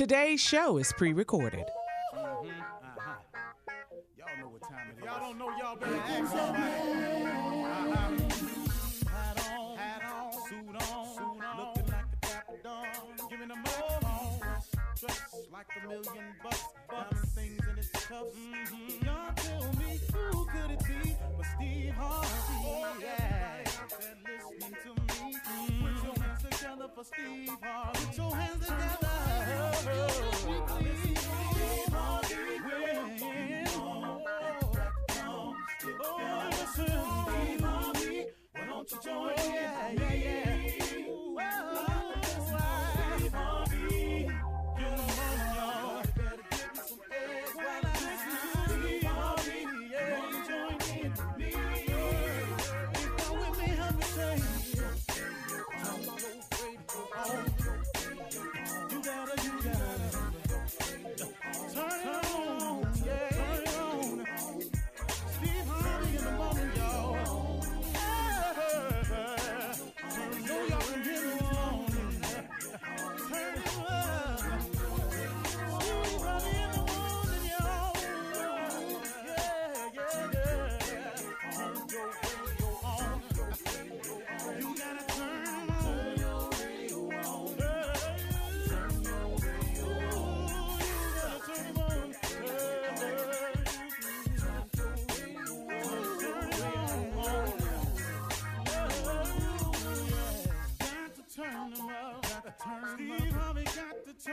Today's show is pre recorded. Y'all know what time it is. Y'all don't know, y'all better ask somebody. Uh-huh. Hat on, hat on, suit on, suit on, looking like a million bucks, things in. Mm-hmm. Y'all tell me who could it be but Steve Harvey? Oh, yeah. Listening to for Steve Harvey. Put your hands together. I listen to Steve Harvey. Oh, listen, Steve Harvey. Why don't you join in? Oh, yeah, yeah,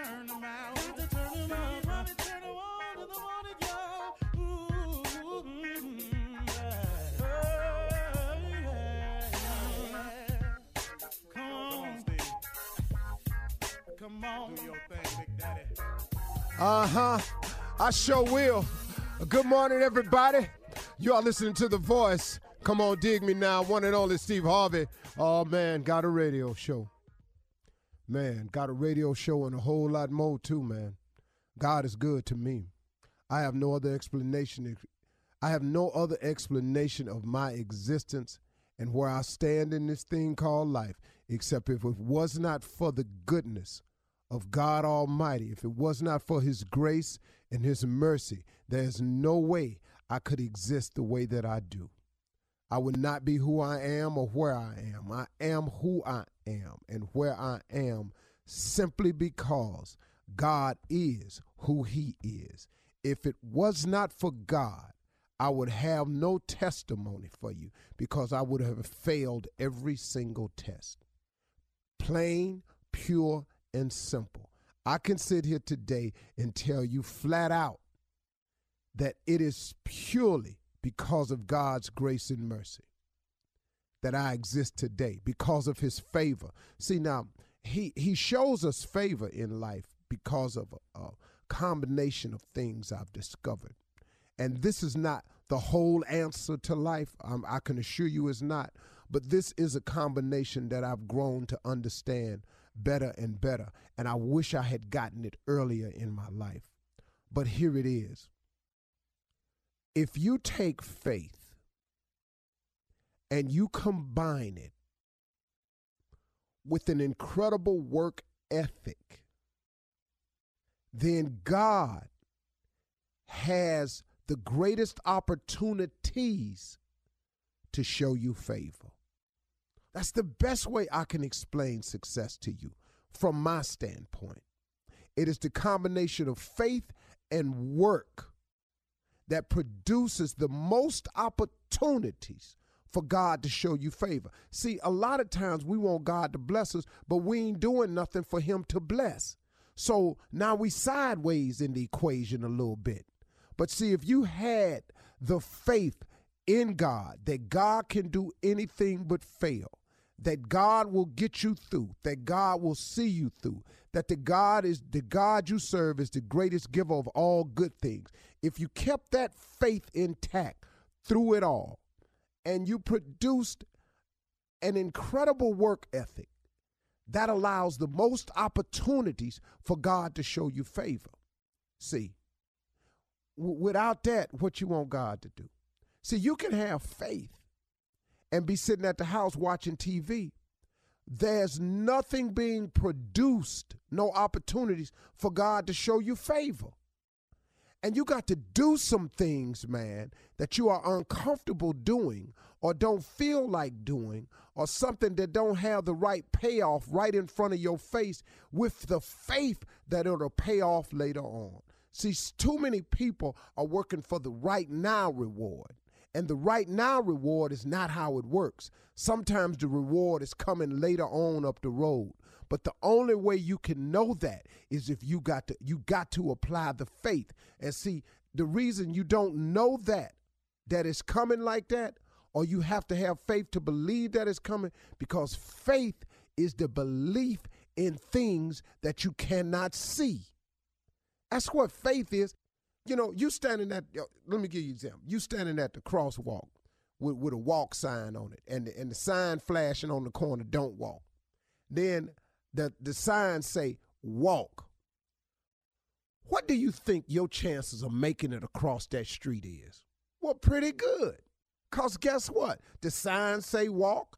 turn them out. Got to turn them out. Harvey turn them on in the morning, y'all. Ooh, mm, yeah. yeah. Come on, Steve. Come on. Do your thing, Big Daddy. Uh huh. I sure will. Good morning, everybody. You are listening to The Voice. Come on, dig me now. One and only Steve Harvey. Oh, man, got a radio show. Man, got a radio show and a whole lot more, too, man. God is good to me. I have no other explanation. I have no other explanation of my existence and where I stand in this thing called life, except if it was not for the goodness of God Almighty, if it was not for His grace and His mercy, there's no way I could exist the way that I do. I would not be who I am or where I am. I am who I am and where I am simply because God is who He is. If it was not for God, I would have no testimony for you because I would have failed every single test. Plain, pure, and simple. I can sit here today and tell you flat out that it is purely because of God's grace and mercy that I exist today, because of his favor. See, now, he, he shows us favor in life because of a, a combination of things I've discovered. And this is not the whole answer to life. Um, I can assure you it's not. But this is a combination that I've grown to understand better and better. And I wish I had gotten it earlier in my life. But here it is. If you take faith and you combine it with an incredible work ethic, then God has the greatest opportunities to show you favor. That's the best way I can explain success to you from my standpoint. It is the combination of faith and work that produces the most opportunities for God to show you favor. See, a lot of times we want God to bless us, but we ain't doing nothing for Him to bless. So now we sideways in the equation a little bit. But see, if you had the faith in God that God can do anything but fail, that God will get you through, that God will see you through, that the God is the God you serve is the greatest giver of all good things. If you kept that faith intact through it all, and you produced an incredible work ethic that allows the most opportunities for God to show you favor. See, w- without that, what you want God to do? See, you can have faith and be sitting at the house watching TV, there's nothing being produced, no opportunities for God to show you favor. And you got to do some things, man, that you are uncomfortable doing or don't feel like doing or something that don't have the right payoff right in front of your face with the faith that it'll pay off later on. See, too many people are working for the right now reward. And the right now reward is not how it works. Sometimes the reward is coming later on up the road. But the only way you can know that is if you got to you got to apply the faith. And see, the reason you don't know that that is coming like that or you have to have faith to believe that it's coming because faith is the belief in things that you cannot see. That's what faith is. You know, you standing at, let me give you an example. You standing at the crosswalk with, with a walk sign on it and the, and the sign flashing on the corner, don't walk. Then the, the sign say, walk. What do you think your chances of making it across that street is? Well, pretty good. Because guess what? The signs say walk.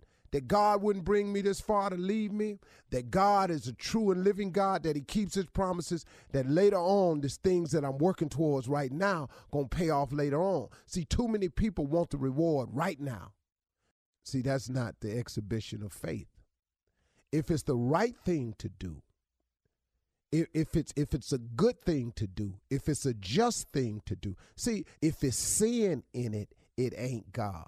that God wouldn't bring me this far to leave me, that God is a true and living God, that He keeps His promises, that later on, these things that I'm working towards right now gonna pay off later on. See, too many people want the reward right now. See, that's not the exhibition of faith. If it's the right thing to do, if, it's if it's a good thing to do, if it's a just thing to do. See, if it's sin in it, it ain't God.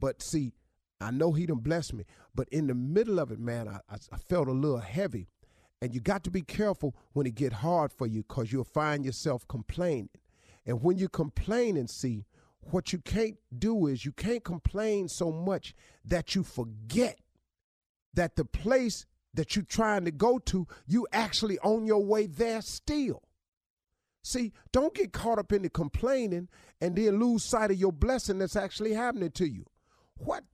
but see, I know he done blessed me. But in the middle of it, man, I, I felt a little heavy. And you got to be careful when it get hard for you because you'll find yourself complaining. And when you complain and see, what you can't do is you can't complain so much that you forget that the place that you're trying to go to, you actually on your way there still. See, don't get caught up in the complaining and then lose sight of your blessing that's actually happening to you. What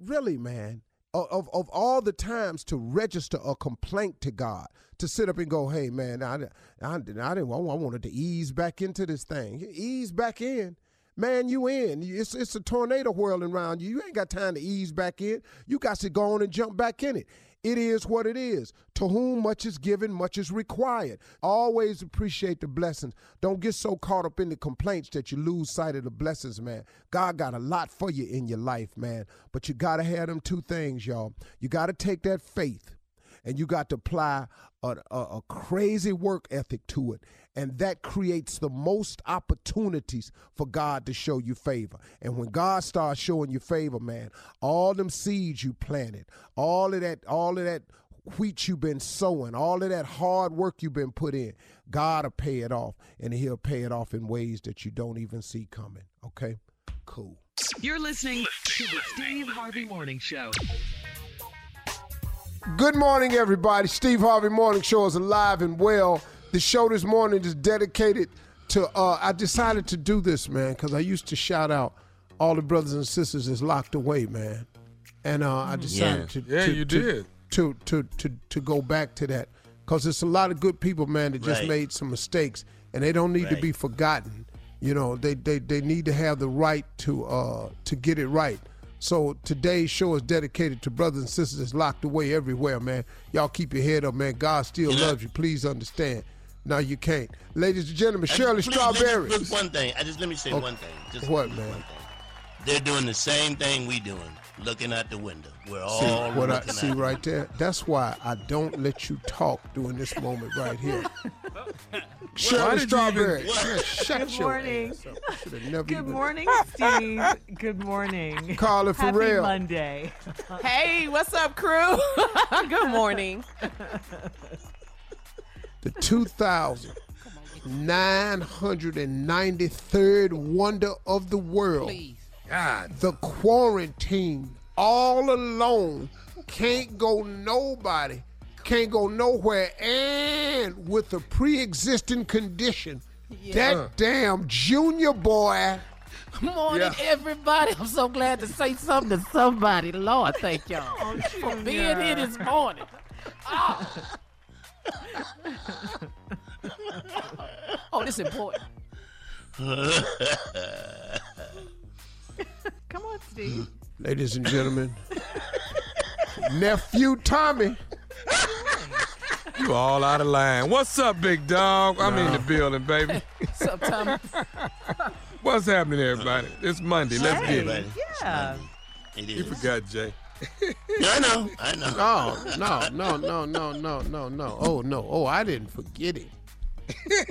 really, man? Of, of all the times to register a complaint to God, to sit up and go, hey, man, I, I, I didn't, I wanted to ease back into this thing. Ease back in. Man, you in. It's, it's a tornado whirling around you. You ain't got time to ease back in. You got to go on and jump back in it. It is what it is. To whom much is given, much is required. Always appreciate the blessings. Don't get so caught up in the complaints that you lose sight of the blessings, man. God got a lot for you in your life, man. But you got to have them two things, y'all. You got to take that faith and you got to apply a, a, a, crazy work ethic to it. And that creates the most opportunities for God to show you favor. And when God starts showing you favor, man, all them seeds you planted, all of that, all of that wheat you've been sowing, all of that hard work you've been put in, God will pay it off, and He'll pay it off in ways that you don't even see coming. Okay? Cool. You're listening to the Steve Harvey Morning Show. Good morning, everybody. Steve Harvey Morning Show is alive and well. The show this morning is dedicated to. Uh, I decided to do this, man, because I used to shout out all the brothers and sisters that's locked away, man, and uh, I decided to. Yeah, to- you to- did. To to to to go back to that, because it's a lot of good people, man, that just Right. made some mistakes, and they don't need to be forgotten. You know, they they they need to have the right to uh to get it right. So today's show is dedicated to brothers and sisters that's locked away everywhere, man. Y'all keep your head up, man. God still loves you. Please understand. Now you can't. Ladies and gentlemen, I Shirley just- please, Strawberry. Just one thing. I just let me say Okay. one thing. Just What, just man? One thing. They're doing the same thing we doing, looking out the window. We're See all what I looking see out. right there? That's why I don't let you talk during this moment right here. Shirley did you even- Strawberry. What? Yeah, shut Good morning. ass up. I should have never Good morning, Steve. Good morning. Carla Happy Ferrell. Monday. Hey, what's up, crew? Good morning. the 2,993rd wonder of the world. God, The quarantine, all alone, can't go nobody, can't go nowhere, and with a pre-existing condition. That uh. damn junior boy. Morning, Yeah. everybody. I'm so glad to say something to somebody. Lord, thank y'all oh, for being here this morning. Oh, oh this is important. Come on, Steve. Ladies and gentlemen, nephew Tommy. You all out of line. What's up, big dog? I'm in the building, baby. What's up, Tommy? What's happening, everybody? It's Monday. Let's get Everybody. it. Yeah. It You is. forgot, Jay. Yeah, I know. I know. Oh no no no no no no no! Oh no! Oh, I didn't forget it.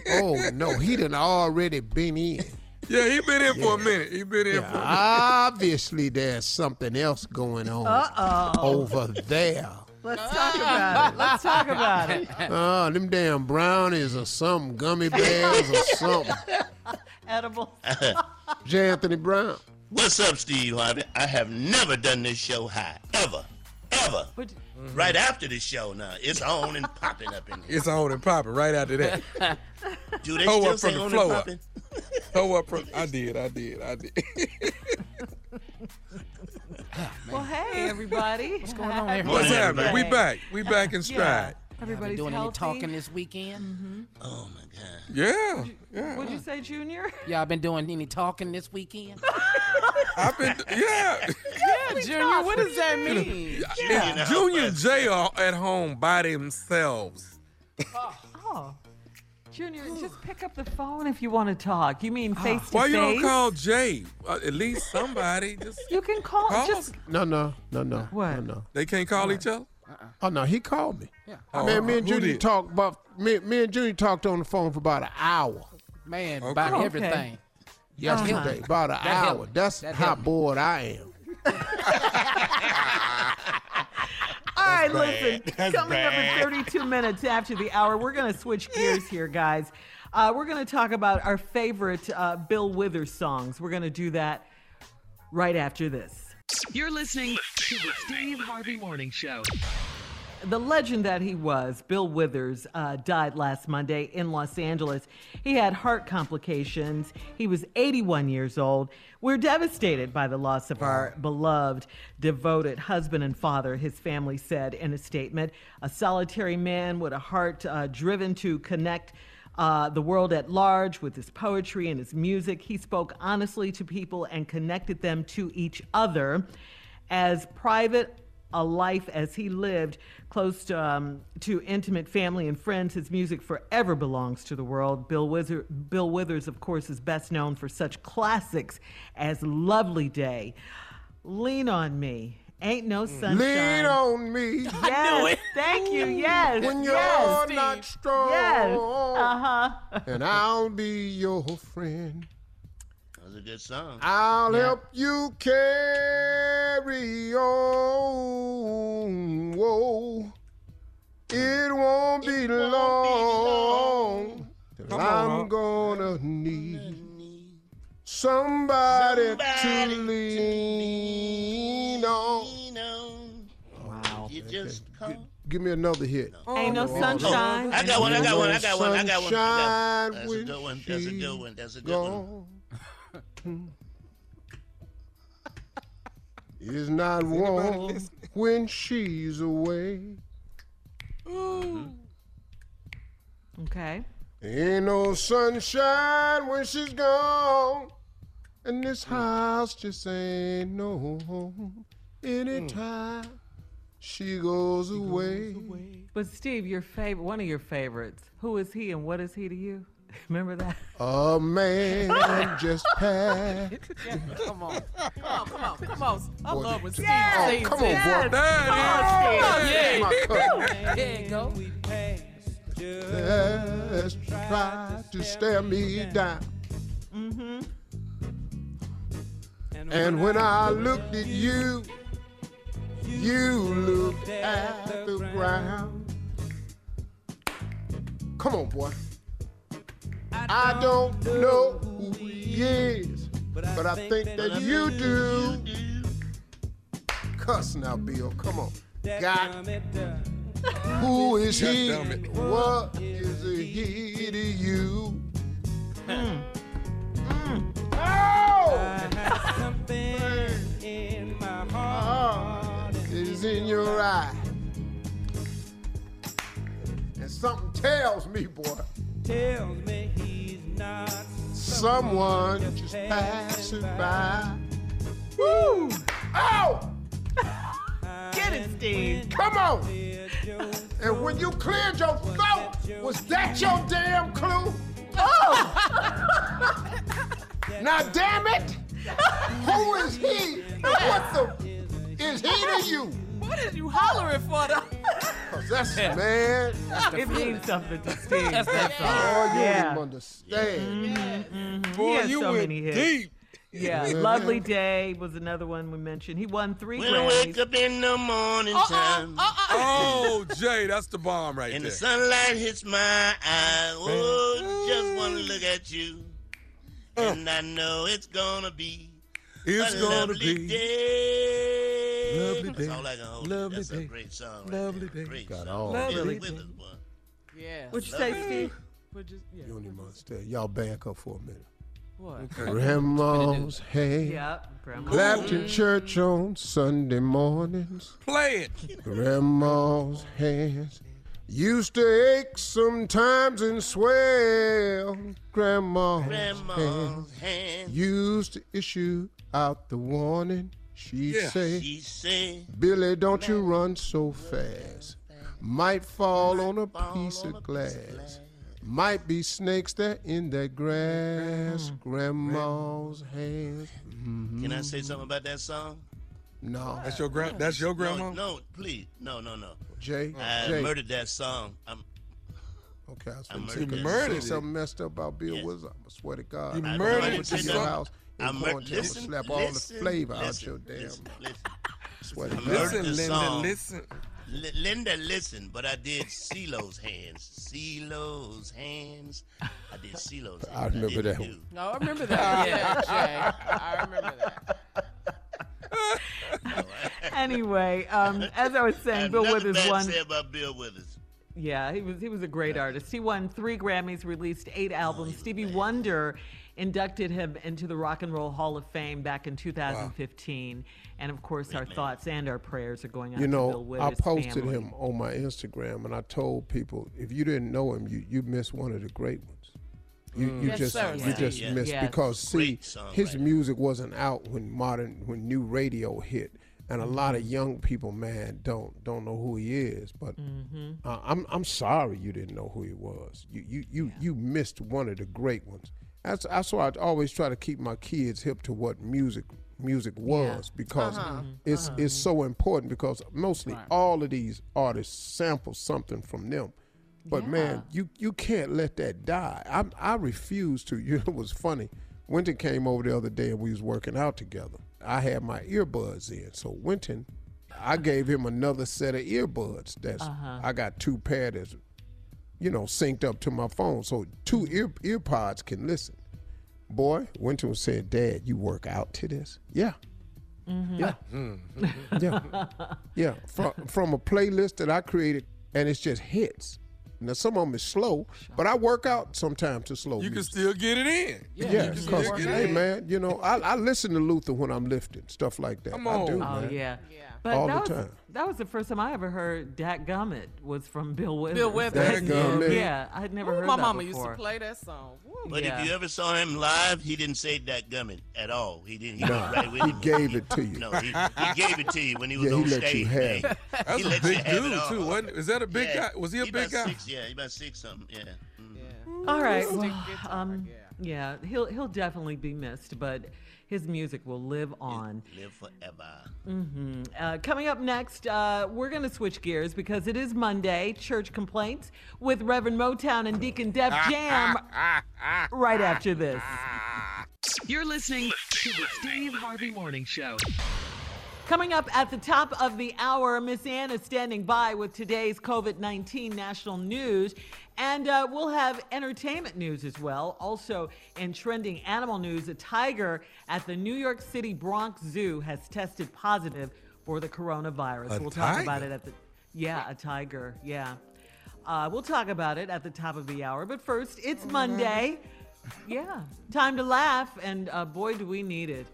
Oh no, he done already been in. Yeah, he been in for a minute. He been in Yeah, for a minute. obviously there's something else going on Uh-oh. over there. Let's ah. talk about it. Let's talk about it. Oh, them damn brownies or something, gummy bears or something. Edible. J. Anthony Brown. What's up, Steve Harvey? I have never done this show high. Ever. Ever. What- Right after the show now. It's on and popping up in here. It's on and popping right after that. Do they Hold still up say from the on floor and up. popping? Throw up. From, I did. I did. I did. Well, hey, everybody. What's going on, everybody? What's happening? We back. We back in Yeah. stride. Everybody's Doing healthy. any talking this weekend? Mm-hmm. Oh my God. Yeah. Yeah. What'd you say, Junior? Y'all been doing any talking this weekend? I've been. Yeah. Yeah, Junior, what does that mean? And Junior and Jay are at home by themselves. Oh. Junior, just pick up the phone if you want to talk. You mean face to face? Why you don't call Jay? Uh, at least somebody. Just You can call. call. Just No, no, no, no. What? No, no. They can't call each other. Oh no, he called me. Yeah. Oh, Man, me and who Junior talked about me, me and Junior talked on the phone for about an hour Man, Okay. about Okay. everything. yesterday. About an That hour. helped. That's That how helped. bored I am. All right, listen. Coming up in 32 minutes after the hour, we're going to switch gears here, guys. Uh, we're going to talk about our favorite uh, Bill Withers songs. We're going to do that right after this. You're listening to the Steve Harvey Morning Show. The legend that he was, Bill Withers, uh, died last Monday in Los Angeles. He had heart complications. He was 81 years old. We're devastated by the loss of our beloved, devoted husband and father, his family said in a statement. A solitary man with a heart uh, driven to connect uh, the world at large with his poetry and his music. He spoke honestly to people and connected them to each other. As private a life as he lived, close to, um, to intimate family and friends, his music forever belongs to the world. Bill, Wither- Bill Withers, of course, is best known for such classics as Lovely Day, Lean on Me, Ain't No Sunshine. Lean on me Yes, thank you. Yes, when you're yes, not strong, yes. Uh huh. and I'll be your friend was a good song. I'll yeah. help you carry on. Whoa. It won't, it be, won't long be long. I'm on. gonna need somebody, somebody to, lean to on. Wow. Just come. Give me another hit. Ain't no, no sunshine. I got one. I got one. I got one. I got one. That's a good one. That's a good one. That's a good one. Is not warm when she's away. Okay. Ain't no sunshine when she's gone. And this hmm. house just ain't no home anytime hmm. she goes away. But Steve, your favorite, one of your favorites. Who is he and what is he to you? Remember that? A man just passed. Come on. Come on, come on, come on. I love when Steve Oh, come on, it. boy. There it is. My cousin. There you go. Just try to stare me down. Mhm. And when I looked at you, you looked at the ground. Come on, boy. I don't know who he is, but I think that you do. Cuss now, Bill. Come on. God, who is he? Goddammit. What is he to you? Mm. Oh! in my heart is in your eye. And something tells me, boy, tells me he's not someone just passing by. Woo! Oh! Get it, Steve. Come on! And when you cleared your throat, was that your damn clue? Oh! now, damn it! Who is he? What the is he to you? What is you hollering for? 'Cause that's man. It means something to Steve. That's That's the all. Oh, you Yeah. don't even understand. Mm-hmm. Mm-hmm. He Boy, has you so went many hits. deep. Yeah, Lovely Day was another one we mentioned. He won three When I wake up in the morning oh, oh, time oh, oh, Jay, that's the bomb right there. and the sunlight hits my eyes, oh, just want to look at you. Uh. And I know it's gonna be It's a gonna lovely be day. Lovely That's day. all I can hold. Lovely That's a day. great song. Right Lovely there. day. Great Got song. all Billy Lovely Withers, boy. Yeah. What'd you say, Steve? But just, yeah. You don't even understand. Y'all back up for a minute. What? Grandma's hand Yeah, Grandma. clapped in mm. church on Sunday mornings. Play it. Grandma's hands used to ache sometimes and swell. Grandma's, hands hand. used to issue out the warning. She'd Yeah. say, She said, Billy, don't you run so fast. Might fall on a fall piece on of a piece of glass. glass. Might be snakes there in that grass. Grandma's hands. Mhm. Can I say something about that song? No. That's your grand. That's your grandma. No, no, please. No, no, no. Jay. I Jay. murdered that song. I'm, Okay, I was I gonna murdered could you Murdered something messed up about Bill Yeah. Withers? I swear to God. You I murdered go it. over to I your house I and mur- quarantine, listen, slap all the listen, flavor out listen, your damn listen, mouth. listen. Swear to I God. murdered Listen, Linda, song. listen. Li- Linda, listen, but I did CeeLo's hands. CeeLo's hands. I did CeeLo's hands. I remember didn't that do- one. No, I remember that. Yeah, Jay. I remember that. Anyway, um, as I was saying, have Bill Withers bad to won. say about Bill Withers. Yeah, he was he was a great artist. He won three Grammys, released eight albums. Stevie Wonder inducted him into the Rock and Roll Hall of Fame back in 2015, and of course, our thoughts and our prayers are going out You to Bill know, Withers' I posted family. him on my Instagram, and I told people if you didn't know him, you you missed one of the great ones. You, you Yes, just sir, you Steve. just Yeah. missed Yes. because see his music wasn't out when modern when new radio hit, and a lot of young people, man, don't don't know who he is. But uh, I'm I'm sorry you didn't know who he was. You you you you missed one of the great ones. That's that's why I always try to keep my kids hip to what music music was because uh-huh. mm-hmm. it's uh-huh. it's so important because mostly all of these artists sample something from them. But man, you you can't let that die. I I refuse to. You know, it was funny. Wynton came over the other day and we was working out together. I had my earbuds in, so Wynton, I gave him another set of earbuds. That's uh-huh. I got two pair that's, you know, synced up to my phone, so two ear ear pods can listen. boy went to and said, Dad, you work out to this? Yeah. Mm-hmm. Mm-hmm. Yeah. yeah. Yeah. From, from a playlist that I created, and it's just hits. Now, some of them is slow, but I work out sometimes to slow You can still get it in. Yeah, you can because, still get hey, in. man, you know, I, I listen to Luther when I'm lifting, stuff like that. Come I do, on. Oh man. yeah. But All that the was time. that was the first time I ever heard Dak Gummit was from Bill Withers. Bill Withers. I hadn't- Dadgummit. Yeah, I had never Ooh, heard my that mama before. used to play that song. Woo. But Yeah. if you ever saw him live, he didn't say that gummit at all. He didn't. He No, right with he him. gave it to you. No, he, he gave it to you when he was Yeah, he on let stage. you have man. it. That's He a let big dude too, wasn't it? Is that a big Yeah. guy? Was he a He big guy? Six, yeah, he about six something. Yeah. Mm. Yeah. All right. Well, um, yeah. yeah, he'll he'll definitely be missed, but his music will live on. Live forever. Uh, coming up next, uh, we're going to switch gears because it is Monday, church complaints with Reverend Motown and Deacon Def Jam right after this. You're listening to the Steve Harvey Morning Show. Coming up at the top of the hour, Miss Ann is standing by with today's COVID 19 national news. And uh, we'll have entertainment news as well. Also, in trending animal news, a tiger at the New York City Bronx Zoo has tested positive for the coronavirus. A we'll talk about it at the. Yeah, a tiger. Yeah. Uh, we'll talk about it at the top of the hour. But first, it's Monday. Yeah, time to laugh, and uh, boy, do we need it.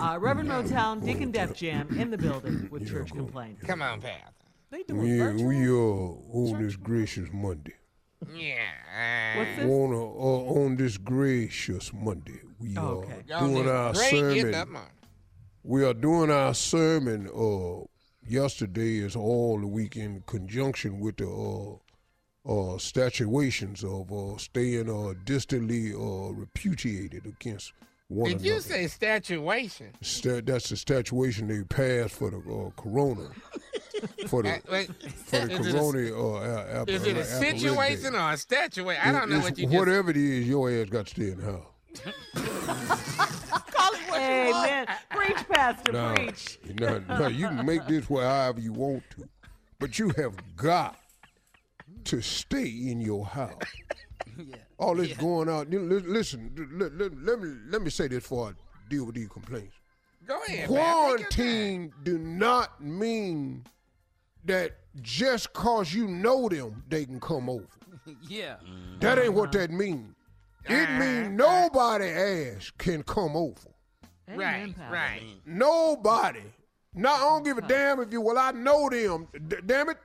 Uh, Reverend Motown, Deacon Def Jam in the building with church complaints. Come on, Pastor. They doing We, virtual. we uh, on this gracious Monday. Yeah. What's this? On, uh, uh, on this gracious Monday, we are Oh, okay. doing our Great getting up sermon. We are doing our sermon. Uh, yesterday is all the week in conjunction with the uh, uh, statuations of uh, staying uh, distantly uh, repudiated against one Did another. you say statuation? Sta- that's the statuation they passed for the uh, corona. for the Uh, wait, for the is it a- corona. uh, a- a- Is it a uh, situation or a statuation? I don't know what you just. Whatever it is, your ass got to stay in the house. Amen. Preach, Pastor, No, preach. no, no, you can make this however you want to, but you have got to stay in your house. All this going out. you know, Listen, let, let, let me let me say this before I deal with these complaints. Go ahead. man. Take your time. Quarantine do not mean that just cause you know them, they can come over. Yeah. That ain't what uh-huh. that mean. It uh-huh. means uh-huh. nobody ass can come over. Right. Right. Nobody. No, I don't give a damn if you. Well, I know them. D- damn it.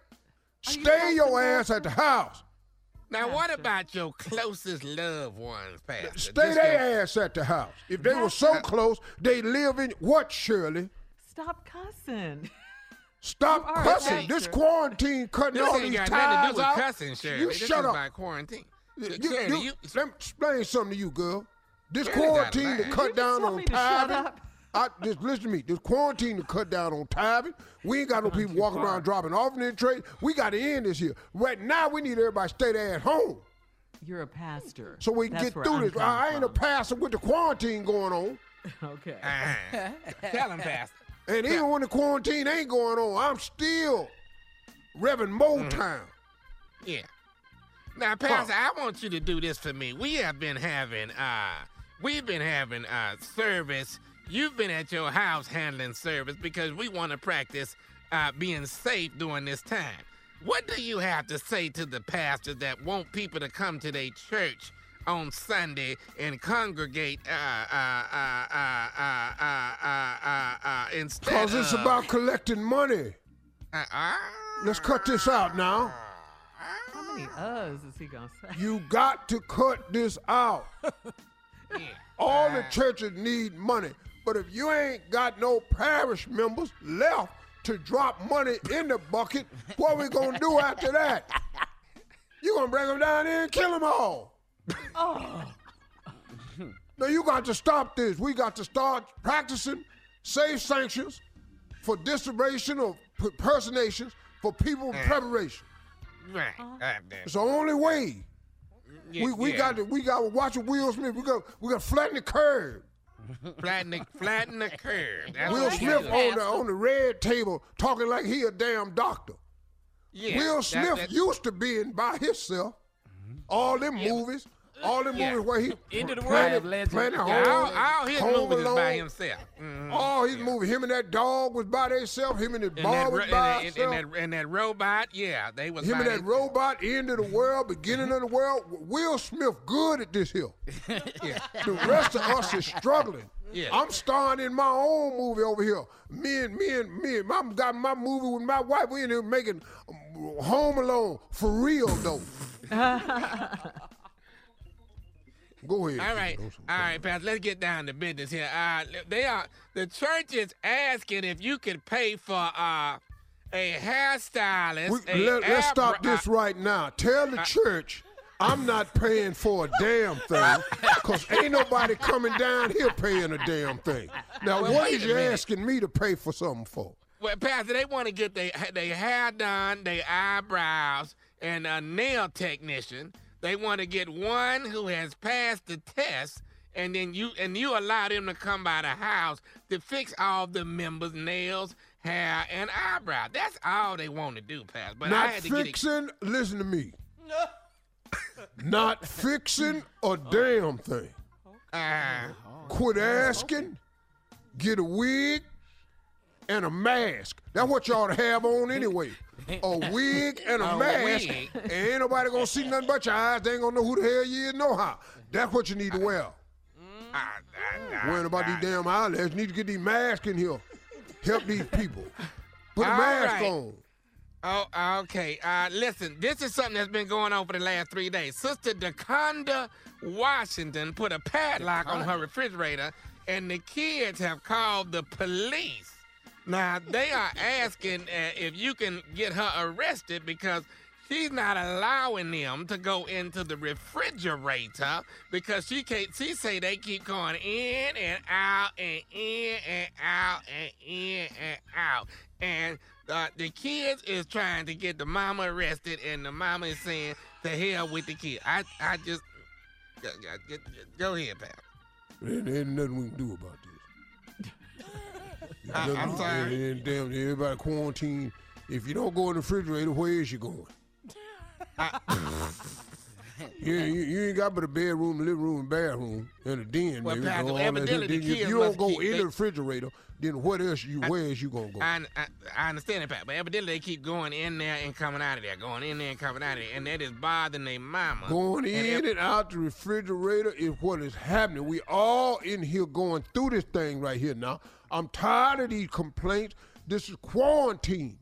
Stay your ass at the house. Now, what about your closest loved ones, Pastor? Stay their ass at the house. If they were so close, they live in what, Shirley? Stop cussing. Stop You are a cussing. This quarantine cutting This all these got nothing to do with out. cussing, Shirley. You this shut up. about quarantine. You- Shirley, you- you, let me explain something to you, girl. This Shirley quarantine to cut You down tell on me to shut tithing. up. I, just listen to me. This quarantine to cut down on tithing. We ain't got no people walking around dropping off in the trade. We got to end this here. Right now, we need everybody to stay there at home You're a pastor. so we can That's get through I'm this. coming I ain't a pastor with the quarantine going on. Okay. Tell him, Pastor. And even when the quarantine ain't going on, I'm still Reverend Motown. Yeah. Now, Pastor, I want you to do this for me. We have been having uh we've been having uh service. You've been at your house handling service because we want to practice uh, being safe during this time. What do you have to say to the pastors that want people to come to their church on Sunday and congregate uh, uh, uh, instead Because it's about collecting money. Let's cut this out now. How many us is he going to say? You got to cut this out. yeah. All the churches need money. But if you ain't got no parish members left to drop money in the bucket, what we gonna do after that? You gonna bring them down here and kill them all. Oh. No, you got to stop this. We got to start practicing safe sanctions for distribution of personations for people in preparation. Right. Uh, It's the only way. yeah, We, we yeah. got to we got to watch Will Smith. We got we got to flatten the curve. Flatten the flatten the curve. That's Will Smith on the on the red table talking like he a damn doctor. Yeah, Will Smith that- used to being by himself. All them movies, All the Yeah. movies where he Into the Planet, World, Legend. Planet Yeah, all, Home, all his Home movies is by Alone. himself. Mhm. All his movies, him and that dog was by themselves. Him and his And bar that, was ro- and, by that, and, himself. that, and that robot, yeah, they was Him by and that they- robot, end of the world, beginning of the world. Will Smith good at this here. The rest of us is struggling. Yeah. I'm starring in my own movie over here. Me and me and me and I got my movie with my wife. We in here making um, Home Alone for real though. Go ahead. All right, all Pastor. Let's get down to business here. Uh, they are the church is asking if you could pay for uh, a hairstylist. We, a let, us stop this right now. Tell the church I'm not paying for a damn thing because ain't nobody coming down here paying a damn thing. Now, Well, what is you minute. asking me to pay for something for? Well, Pastor, they want to get their their hair done, their eyebrows, and a nail technician. They want to get one who has passed the test, and then you and you allow them to come by the house to fix all the members' nails, hair, and eyebrow. That's all they want to do, Pastor. But I not had to get it. fixing, listen to me. not fixing a damn thing. Uh, Quit asking, get a wig, and a mask. That's what y'all to have on anyway. A wig and a, A mask. wig. And ain't nobody gonna see nothing but your eyes. They ain't gonna know who the hell you is, no how. That's what you need to wear. ah, ah, Worrying about these damn eyelashes. You need to get these masks in here. Help these people. Put a All mask right. on. Oh, okay. Uh, listen, this is something that's been going on for the last three days. Sister DeConda Washington put a padlock on her refrigerator, and the kids have called the police. Now, they are asking uh, if you can get her arrested because she's not allowing them to go into the refrigerator because she can't, she say they keep going in and out and in and out and in and out. And uh, the kids is trying to get the mama arrested, and the mama is saying, "To hell with the kid." I, I just go, go- go ahead, pal. There ain't, nothing we can do about this. I- we- sorry. Damn, everybody quarantined. If you don't go in the refrigerator, where is you going? you, you, you ain't got but a bedroom, living room, and bathroom, and a den. Well. Pastor, All that evidently the Then if you don't go keep- in they- the refrigerator, then what else you? where is you gonna go? I, I, I understand it, Pat, but evidently they keep going in there and coming out of there, going in there and coming out of there, and that is bothering their mama. Going And in and out the refrigerator is what is happening. We all in here going through this thing right here now. I'm tired of these complaints. This is quarantine.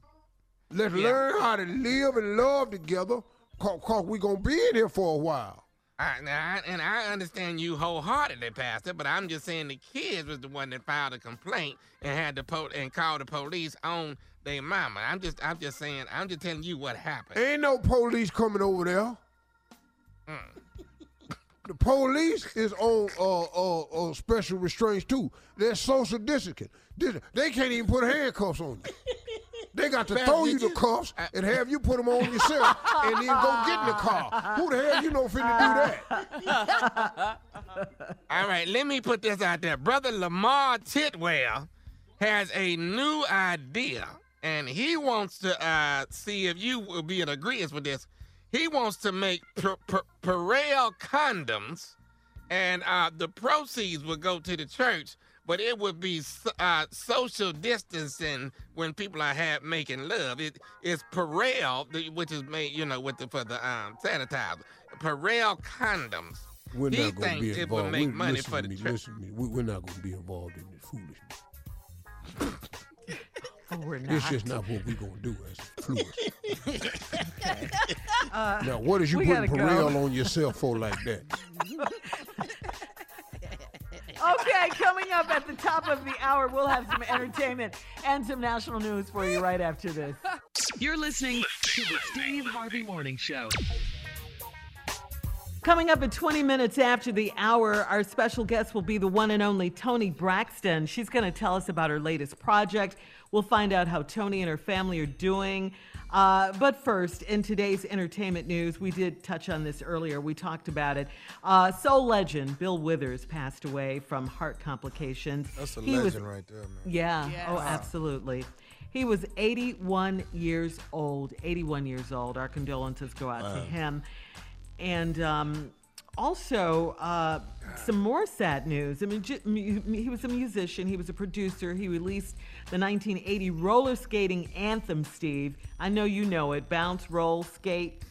Let's Yeah. learn how to live and love together because we're going to be in here for a while. I, I- and I understand you wholeheartedly, Pastor, but I'm just saying the kids was the one that filed a complaint and had the po- and called the police on their mama. I'm just, I'm just saying, I'm just telling you what happened. Ain't no police coming over there. Mm. The police is on uh, uh, uh, special restraints too. They're social distancing. They can't even put handcuffs on you. They got to throw you the cuffs and have you put them on yourself and then go get in the car. Who the hell you know finna do that? All right, let me put this out there. Brother Lamar Titwell has a new idea, and he wants to uh, see if you will be in agreement with this. He wants to make per- per- Purell condoms, and uh, the proceeds would go to the church, but it would be uh, social distancing when people are have, making love. It is Purell, which is made, you know, with the for the um, sanitizer. Purell condoms. We're he not be thinks it will involved. make We- money listen for to the me, church. Listen to me. We're not gonna be involved in this foolishness. We're not. It's just not what we're gonna do as fluids. Uh, now, what is you putting gotta go. Purell on yourself for like that? Okay, coming up at the top of the hour, we'll have some entertainment and some national news for you right after this. You're listening to the Steve Harvey Morning Show. Coming up at 20 minutes after the hour, our special guest will be the one and only Toni Braxton. She's going to tell us about her latest project. We'll find out how Toni and her family are doing. Uh, but first, in today's entertainment news, we did touch on this earlier. We talked about it. Uh, soul legend Bill Withers passed away from heart complications. That's a He was- legend right there, man. yeah. Yes. Oh, absolutely. He was 81 years old. 81 years old. Our condolences go out to him. And um, also, uh, some more sad news. I mean, he was a musician, he was a producer. He released the 1980 roller skating anthem, Steve. I know you know it Bounce, Roll, Skate,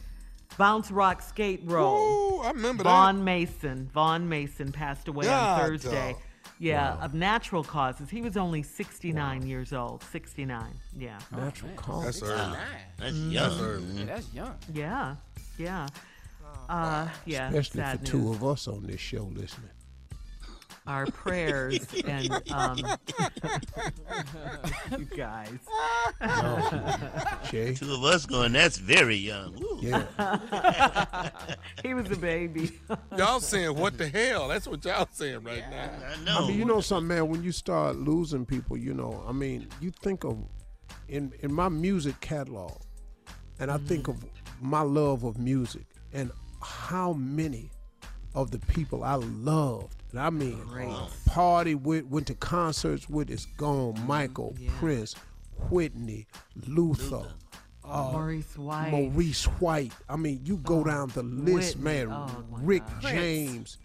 Bounce, Rock, Skate, Roll. Ooh, I remember that. Vaughn Mason. Vaughn Mason passed away on Thursday. dog. Yeah, of natural causes. He was only 69 years old. 69. Yeah. Natural that. cause. That's early. That's young. That's early. Yeah, that's young. Yeah. Yeah. Uh, yeah. Especially sad for two of us on this show listening. Our prayers and um, you guys. Jay? Two of us going, that's very young. Woo. Yeah. He was a baby. Y'all saying what the hell? That's what y'all saying right now. I know. I mean, you know something, man. When you start losing people, you know, I mean, you think of in in my music catalog, and I think of my love of music and how many of the people I loved, and I mean, party with, went to concerts with, is gone. Michael, Prince, Whitney, Luther. Uh, Maurice White. Maurice White. I mean, you go down the list, Whitney. man. Oh, Rick God. James,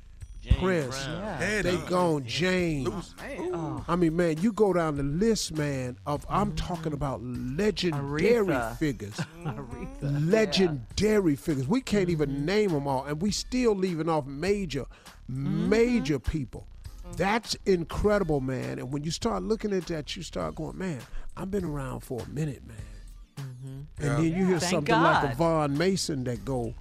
James Prince. Yeah. Hey, They dog. gone James. Oh, I mean, man, you go down the list, man, of I'm talking mm-hmm. about legendary Aretha. figures. Aretha. legendary figures. We can't even mm-hmm. name them all, and we still leaving off major, mm-hmm. major people. That's incredible, man. And when you start looking at that, you start going, man, I've been around for a minute, man. And then you hear Thank something like a God. Vaughn Mason that go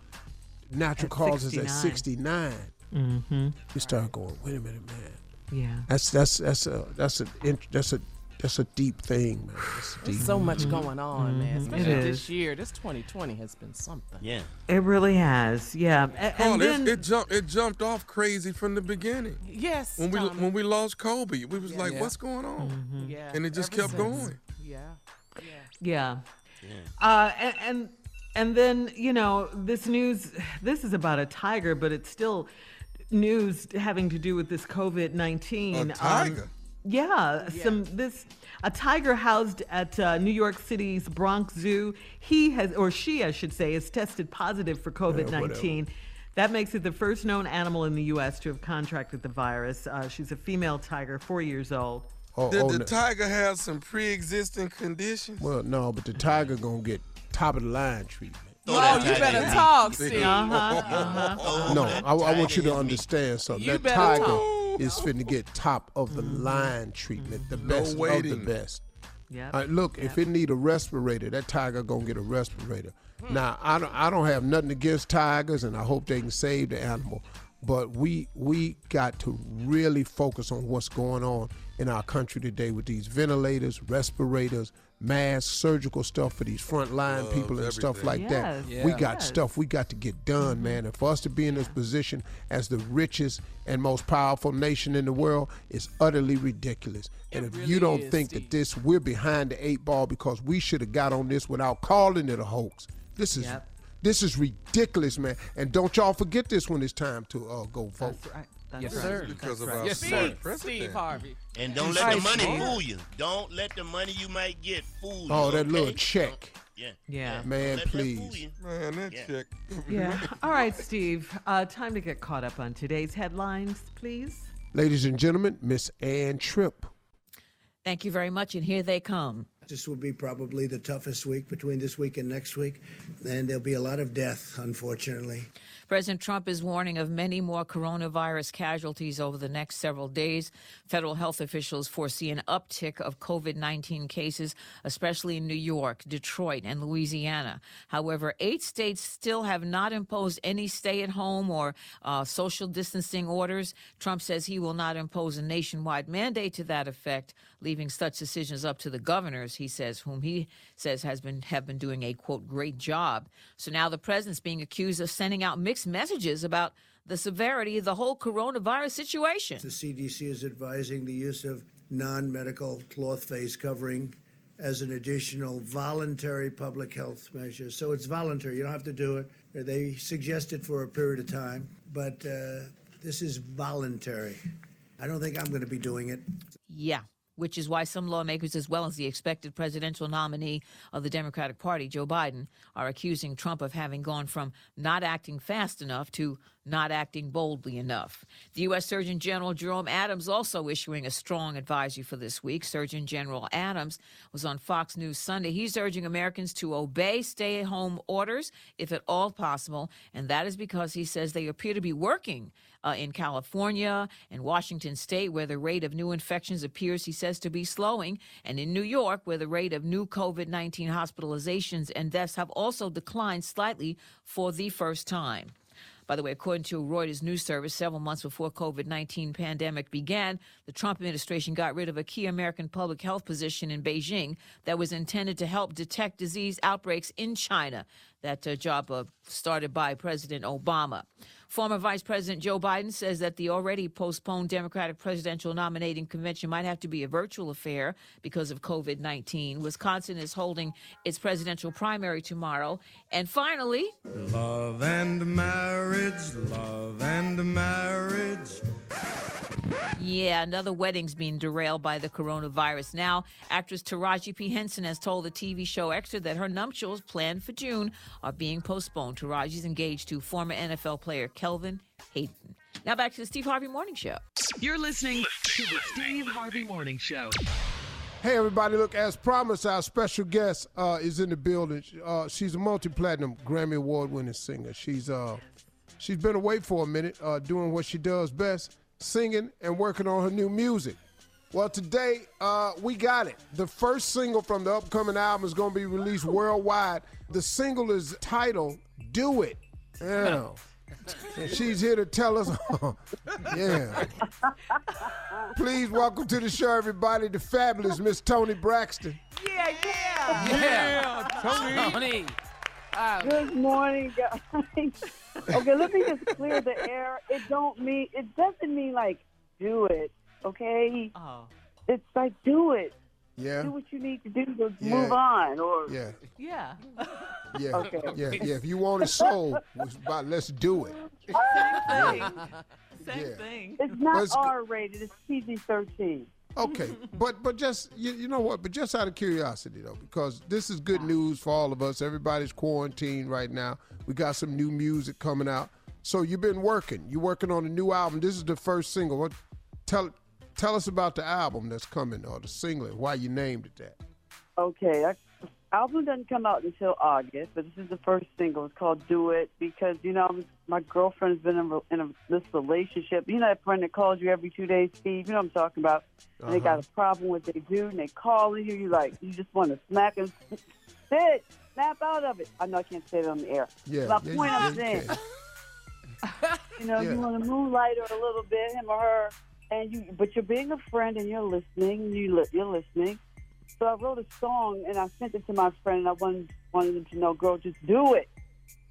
natural At causes at 69. 69. Mm-hmm. You start going, wait a minute, man. Yeah. That's that's that's a that's a that's a that's a deep thing, man. That's deep. There's so much going on, man. Especially It this is. year. This 2020 has been something. Yeah. It really has. Yeah. A- Oh, And, it, then it jumped. It jumped off crazy from the beginning. Yes. When we Tommy. when we lost Kobe, we was like, Yeah. "What's going on?" Mm-hmm. yeah. And it just ever kept since. going. Yeah. Yeah. Yeah. Uh, and, and and then you know this news. This is about a tiger, but it's still news having to do with this COVID nineteen. A tiger? yeah, some this a tiger housed at uh, New York City's Bronx Zoo. He has, or she, I should say, has tested positive for COVID nineteen. That makes it the first known animal in the U.S. to have contracted the virus. Uh, she's a female tiger, four years old. Oh, Did oh, the no. tiger have some pre-existing conditions? well, no, but the tiger gonna get top of the line treatment. Throw Oh, you better in. talk, see. Uh-huh, uh-huh. No, I, I want you to tiger in me. understand something. You that tiger talk. is finna get top of the line treatment, the best of the best. Yep. All right, look, if it need a respirator, that tiger gonna get a respirator. Now, I don't, I don't have nothing against tigers, and I hope they can save the animal. But we we got to really focus on what's going on in our country today with these ventilators, respirators, masks, surgical stuff for these frontline people and stuff everything. like that. Yes, We got yes. stuff we got to get done, mm-hmm. man. And for us to be in this position as the richest and most powerful nation in the world is utterly ridiculous. And if you don't is, think Steve. that this we're behind the eight ball because we should have got on this without calling it a hoax. This is Yep. This is ridiculous, man. And don't y'all forget this when it's time to uh, go vote. That's right. That's Yes, right. sir. Because of right. our Yes, sir, sir. president. Steve Harvey. And don't let Right, the money Steve. fool you. Don't let the money you might get fool you. Oh, that okay? little check. Yeah. Yeah. Man, let please. you. Man, that Yeah. chick. Yeah. All right, Steve. Uh, time to get caught up on today's headlines, please. Ladies and gentlemen, Miss Ann Tripp. Thank you very much, and here they come. This will be probably the toughest week between this week and next week, and there'll be a lot of death, unfortunately. President Trump is warning of many more coronavirus casualties over the next several days. Federal health officials foresee an uptick of COVID 19 cases, especially in New York, Detroit, and Louisiana. However, eight states still have not imposed any stay at home or uh, social distancing orders. Trump says he will not impose a nationwide mandate to that effect, leaving such decisions up to the governors, he says, whom he says has been have been doing a quote great job. So now the president's being accused of sending out mixed messages about the severity of the whole coronavirus situation. The CDC is advising the use of non medical cloth face covering as an additional voluntary public health measure. So it's voluntary, you don't have to do it. They suggest it for a period of time, but uh, this is voluntary. I don't think I'm going to be doing it. Yeah. Which is why some lawmakers, as well as the expected presidential nominee of the Democratic Party, Joe Biden, are accusing Trump of having gone from not acting fast enough to not acting boldly enough. The U.S. Surgeon General Jerome Adams also issuing a strong advisory for this week. Surgeon General Adams was on Fox News Sunday. He's urging Americans to obey stay at home orders if at all possible, and that is because he says they appear to be working uh, in California and Washington state, where the rate of new infections appears, he says, to be slowing, and in New York, where the rate of new COVID 19 hospitalizations and deaths have also declined slightly for the first time. By the way, according to Reuters news service, several months before COVID-19 pandemic began, the Trump administration got rid of a key American public health position in Beijing that was intended to help detect disease outbreaks in China. That uh, job uh, started by President Obama. Former Vice President Joe Biden says that the already postponed Democratic presidential nominating convention might have to be a virtual affair because of COVID 19. Wisconsin is holding its presidential primary tomorrow. And finally, Love and marriage, love and marriage. Yeah, another wedding's being derailed by the coronavirus. Now, actress Taraji P. Henson has told the TV show Extra that her nuptials planned for June are being postponed. Taraji's engaged to former NFL player Kelvin Hayden. Now back to the Steve Harvey Morning Show. You're listening to the Steve Harvey Morning Show. Hey, everybody, look, as promised, our special guest uh, is in the building. Uh, she's a multi platinum Grammy Award winning singer. She's uh, She's been away for a minute uh, doing what she does best singing and working on her new music. Well, today uh, we got it. The first single from the upcoming album is going to be released worldwide. The single is titled Do It. Yeah. And she's here to tell us. yeah. Please welcome to the show, everybody, the fabulous Miss Toni Braxton. Yeah, yeah. Yeah, Toni. Toni. Good morning, guys. okay, let me just clear the air. It don't mean it doesn't mean like do it. Okay, Oh, it's like do it. Yeah. Do what you need to do to Yeah. move on. Or Yeah. yeah. Yeah. Okay. Yeah. Yeah. If you want it sold, it's let's do it. Same thing. Same Yeah. thing. it's not Let's R rated. It's PG thirteen. Okay, but but just you, you know what? But just out of curiosity though, because this is good news for all of us. Everybody's quarantined right now. We got some new music coming out. So you've been working. You're working on a new album. This is the first single. What? Tell tell us about the album that's coming or the single. Why you named it that? Okay, that album doesn't come out until August, but this is the first single. It's called "Do It" because you know my girlfriend's been in, in a, this relationship. You know that friend that calls you every two days, Steve. You know what I'm talking about. And they got uh-huh. a problem with they do, and they call you. You like you just want to smack them. Sit, snap out of it. I know I can't say it on the air. Yeah. My yeah, point yeah, I'm saying, you know, Yeah. you want to moonlight her a little bit, him or her, and you. But you're being a friend and you're listening. You li- you're listening. So I wrote a song and I sent it to my friend. And I wanted wanted him to know, girl, just do it.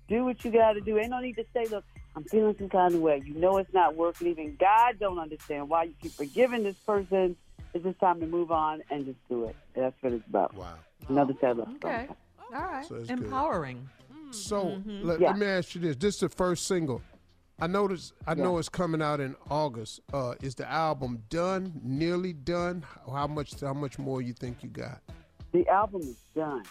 Do what you got to do. Ain't no need to say, look, I'm feeling some kind of way. You know it's not working. Even God don't understand why you keep forgiving this person. It's just time to move on and just do it. That's what it's about. Wow. Another oh, sad love Okay. song. All right. So it's good. Empowering. So mm-hmm. let, Yeah. let me ask you this: This is the first single. I notice. I know it's coming out in August. Uh, is the album done? Nearly done? How much? How much more you think you got? The album is done.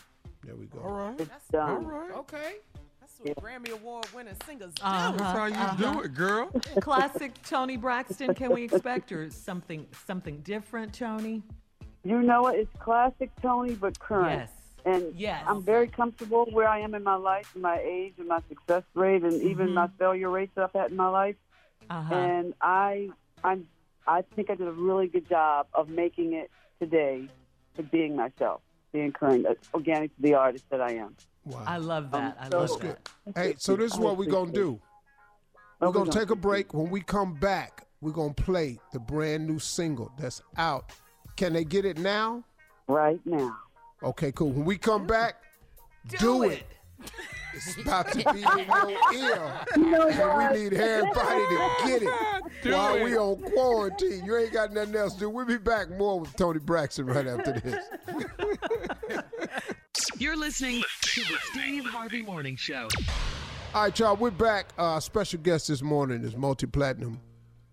There we go. All right. It's All done. right. Okay. That's what Grammy Award winning singers do. Uh-huh. That's how you do it, girl. Classic Toni Braxton. Can we expect or something something different, Toni? You know what? It's classic Toni, but current. Yes. And Yes. I'm very comfortable where I am in my life, and my age, and my success rate, and even my failure rates that I've had in my life. Uh-huh. And I, I'm, I think I did a really good job of making it today to being myself, being current, organic to the artist that I am. Wow. I love that. I so love good. that. Hey, so this is what we're gonna do. We're What we gonna gonna take a break. When we come back, we're gonna play the brand new single that's out. Can they get it now? Right now. Okay, cool. When we come back, do, it. It's about to be in your ear. And we need everybody to get it while we on quarantine. You ain't got nothing else to do. We'll be back more with Toni Braxton right after this. You're listening to the Steve Harvey Morning Show. All right, y'all, we're back. Uh, special guest this morning is multi-platinum,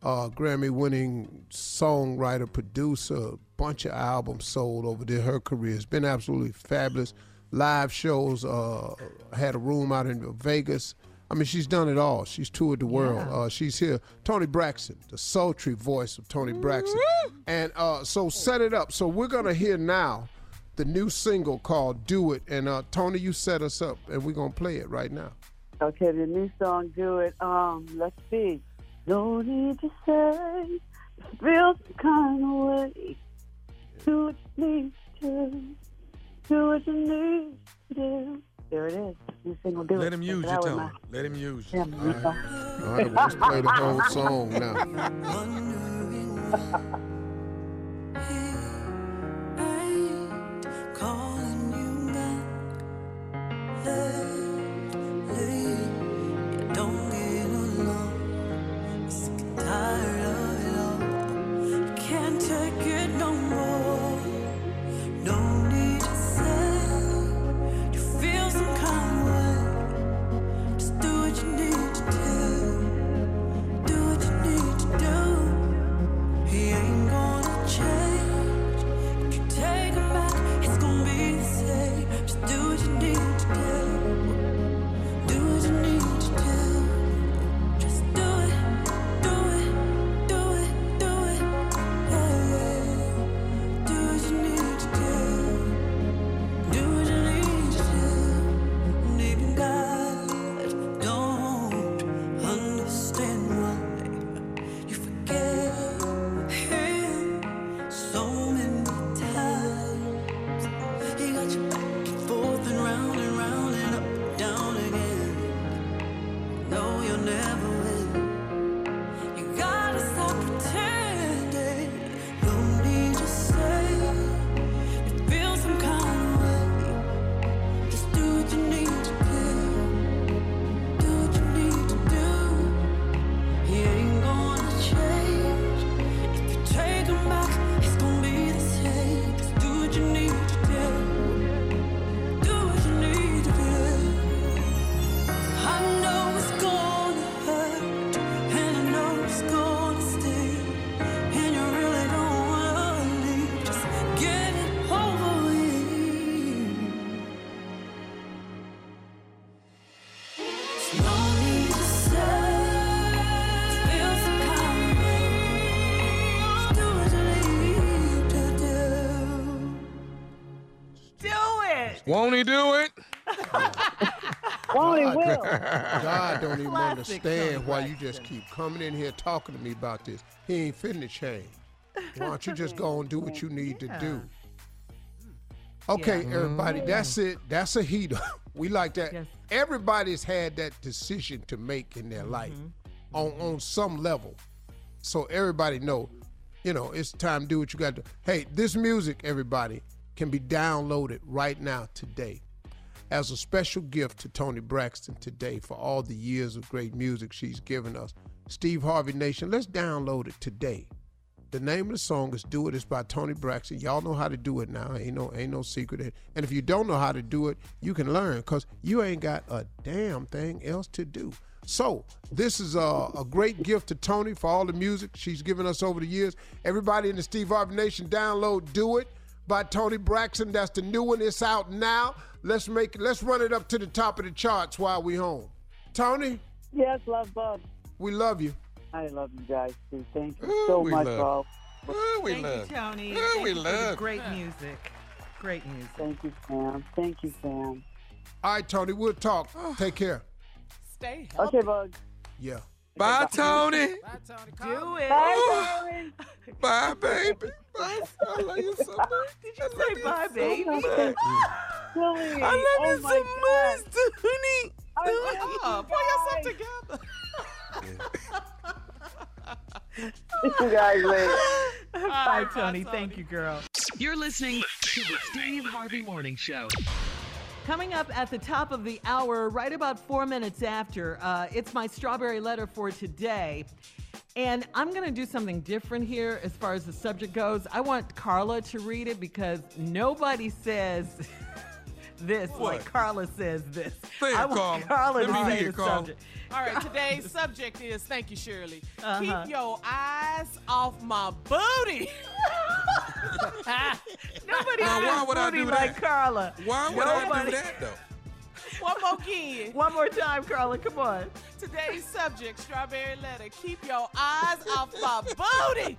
uh, Grammy-winning songwriter, producer, bunch of albums sold over there. Her career has been absolutely fabulous. Live shows, uh, had a room out in Vegas. I mean, she's done it all. She's toured the world. Uh, she's here. Toni Braxton, the sultry voice of Toni Braxton. And uh, so set it up. So we're going to hear now the new single called Do It. And uh, Toni, you set us up, and we're going to play it right now. Okay, the new song, do it. Um, let's see. No need to say, feel some kind of way. Do what you need to. Do what you need to do. There it is. New single, do it. Let him use Check you, it out Toni. Let him use my- you. Yeah, All right, let's play the whole song now. Calling you back lately. Don't Won't he do it? Won't he God, will. God don't even Classic understand why you Braxton. just keep coming in here talking to me about this. He ain't finna change. Why don't you just go and do what you need to do? Okay, mm-hmm. everybody, that's it. That's a heater. We like that. Yes. Everybody's had that decision to make in their life mm-hmm. on, on some level. So everybody know, you know, it's time to do what you got to do. Hey, this music, everybody, can be downloaded right now today as a special gift to Toni Braxton today for all the years of great music she's given us. Steve Harvey Nation, let's download it today. The name of the song is "Do It." It's by Toni Braxton. Y'all know how to do it now. Ain't no ain't no secret. And if you don't know how to do it, you can learn because you ain't got a damn thing else to do. So this is a, a great gift to Toni for all the music she's given us over the years. Everybody in the Steve Harvey Nation, download "Do It" by Toni Braxton. That's the new one. It's out now. Let's make let's run it up to the top of the charts while we home. Toni, Yes, love bug. we love you. I love you guys too. Thank you Ooh, so we much, love Bob. Ooh, we Thank love. you, Toni. Ooh, Thank we you for the love. great music. Great music. Thank you, Sam. Thank you, Sam. All right, Toni, we'll talk. Take care. Stay healthy. Okay, bug. Yeah. Bye, Toni. Bye, Toni. Do it. Bye, Toni. Bye, baby. Bye. I love you so much. Did you say bye, baby? Silly. I love oh you so God. much, Toni. I Oh, you pull yourself together. See you guys later. Bye, Toni. Thank you, girl. You're listening to the Steve Harvey Morning Show. Coming up at the top of the hour, right about four minutes after, uh, it's my strawberry letter for today. And I'm going to do something different here as far as the subject goes. I want Carla to read it because nobody says this like Carla says this. Say it, I want Carla. Carla to say hear the Carla. subject. All right, today's subject is thank you, Shirley. Uh-huh. Keep your eyes off my booty. Nobody Now, says why would I booty do like that? Carla. Why would I do that though? One more again. One more time, Carla. Come on. Today's subject, strawberry letter. Keep your eyes off my booty.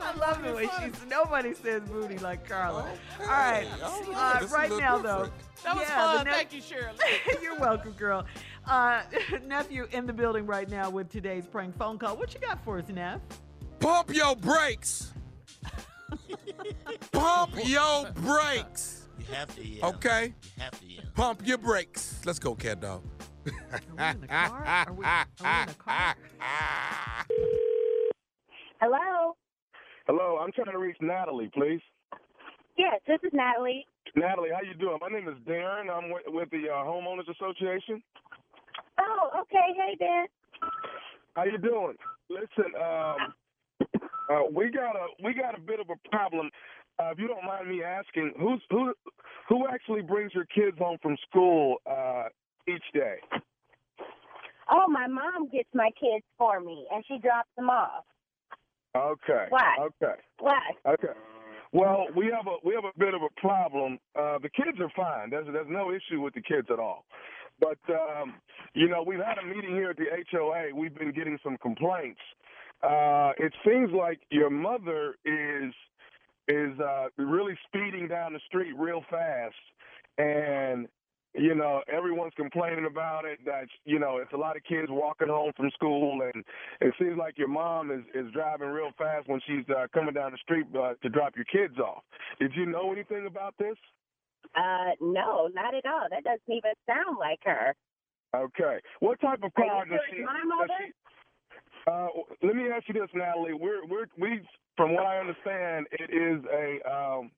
I love the way she's. Nobody says booty like Carla. All right. all right. Uh, This right a little now, though. That was yeah, fun. nep- Thank you, Shirley. You're welcome, girl. Uh, nephew in the building right now with today's prank phone call. What you got for us, Neff? Pump your brakes. Pump your brakes. You have to yell. Okay? You have to yell. Pump your brakes. Let's go, cat dog. Are we in the car? Are we, are we in the car? Hello. Hello, I'm trying to reach Natalie, please. Yes, this is Natalie. Natalie, how you doing? My name is Darren. I'm with, with the uh, homeowners association. Oh, okay. Hey, Dan. How you doing? Listen, um, uh, we got a we got a bit of a problem. Uh, if you don't mind me asking, who's who who actually brings your kids home from school uh, each day? Oh, my mom gets my kids for me, and she drops them off. Okay. Why? Okay. Why? Okay. Well, we have a we have a bit of a problem. Uh, the kids are fine. There's there's no issue with the kids at all. But um, you know, we've had a meeting here at the HOA. We've been getting some complaints. Uh, it seems like your mother is is uh, really speeding down the street real fast, and you know everyone's complaining about it. That you know it's a lot of kids walking home from school, and it seems like your mom is is driving real fast when she's uh, coming down the street uh, to drop your kids off. Did you know anything about this? Uh, no, not at all. That doesn't even sound like her. Okay. What type of car does she? my mother? she- uh, let me ask you this, Natalie. We're we're we from what I understand, it is a um.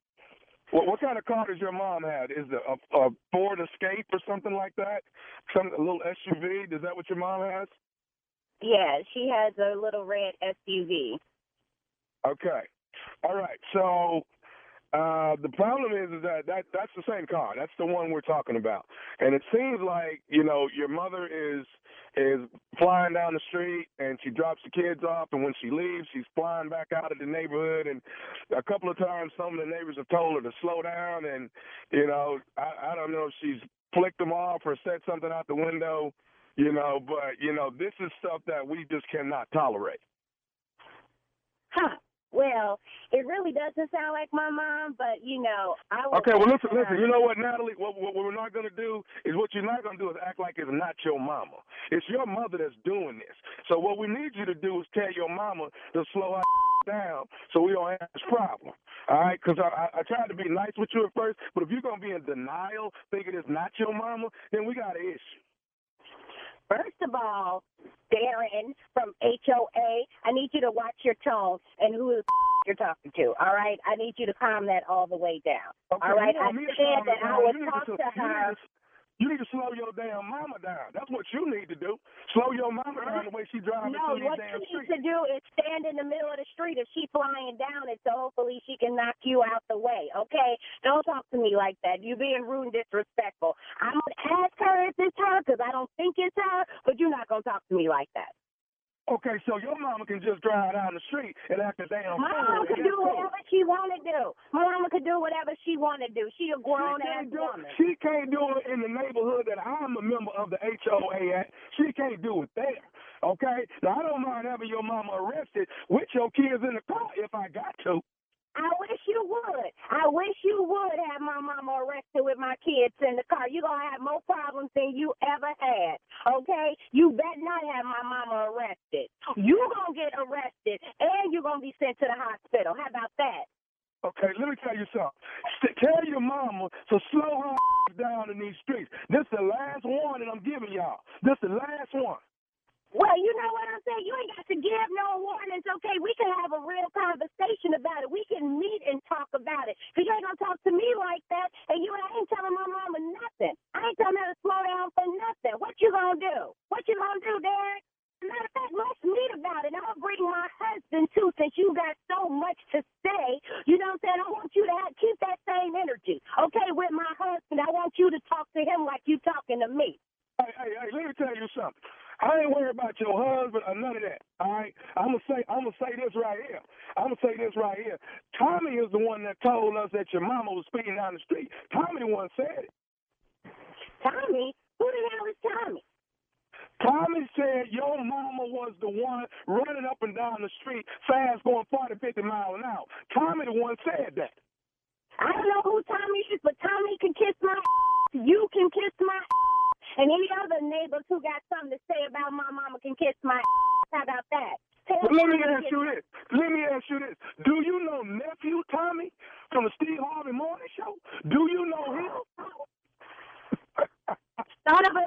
What, what kind of car does your mom have? Is it a, a Ford Escape or something like that? Some a little SUV? Is that what your mom has? Yeah, she has a little red SUV. Okay. All right. So uh, the problem is, is that, that that's the same car. That's the one we're talking about. And it seems like you know your mother is is flying down the street and she drops the kids off, and when she leaves, she's flying back out of the neighborhood. And a couple of times, some of the neighbors have told her to slow down. And you know, I, I don't know if she's flicked them off or said something out the window. You know, but you know, this is stuff that we just cannot tolerate. Huh. Well, it really doesn't sound like my mom, but you know, I. Okay, well, listen, listen. You know what, Natalie? What, what, we're not going to do is what you're not going to do is act like it's not your mama. It's your mother that's doing this. So what we need you to do is tell your mama to slow her down so we don't have this problem. All right? Because I, I, I tried to be nice with you at first, but if you're going to be in denial, thinking it's not your mama, then we got an issue. First of all, Darren from HOA, I need you to watch your tone and who the you're talking to. All right, I need you to calm that all the way down. Okay, all right, I want me to said that I would talk to her. You need to slow your damn mama down. That's what you need to do. Slow your mama down the way she drives No, through these what damn you streets. need to do is stand in the middle of the street if she's flying down it, so hopefully she can knock you out the way. Okay? Don't talk to me like that. You're being rude and disrespectful. I'm gonna ask her if it's her because I don't think it's her, but you're not gonna talk to me like that. Okay, so your mama can just drive down the street and act a damn My fool. mama could do cool. whatever she want to do. My mama could do whatever she want to do. She a grown She ass can't do woman. it. She can't do it in the neighborhood that I'm a member of the HOA at. She can't do it there. Okay? Now I don't mind having your mama arrested with your kids in the car if I got to. I wish you would. I wish you would have my mama arrested with my kids in the car. You're going to have more problems than you ever had. Okay? You better not have my mama arrested. You're going to get arrested and you're going to be sent to the hospital. How about that? Okay, let me tell you something. Tell your mama to slow her down in these streets. This is the last warning I'm giving y'all. This is the last one. Well, you know what I'm saying? You ain't got to give no warnings, okay? We can have a real conversation about it. We can meet and talk about it. Because you ain't going to talk to me like that, and you ain't telling my mama nothing. I ain't telling her to slow down for nothing. What you going to do? What you going to do, Derek? Matter of fact, let's meet about it. To bring my husband, too, since you got so much to say. You know what I'm saying? I want you to have, keep that same energy, okay, with my husband. I want you to talk to him like you talking to me. Hey, hey, hey, let me tell you something. I ain't worried about your husband or none of that. All right. I'm gonna say I'm gonna say this right here. I'm gonna say this right here. Tommy is the one that told us that your mama was speeding down the street. Tommy the one said it. Tommy? Who the hell is Tommy? Tommy said your mama was the one running up and down the street fast, going 40, 50 miles an hour. Tommy the one said that. I don't know who Tommy is, but Tommy can kiss my You can kiss my And any other neighbors who got something to say about my mama can kiss my ass. How about that? But let me ask you this. Let me ask you this. Do you know nephew Tommy from the Steve Harvey Morning Show? Do you know him? Son of a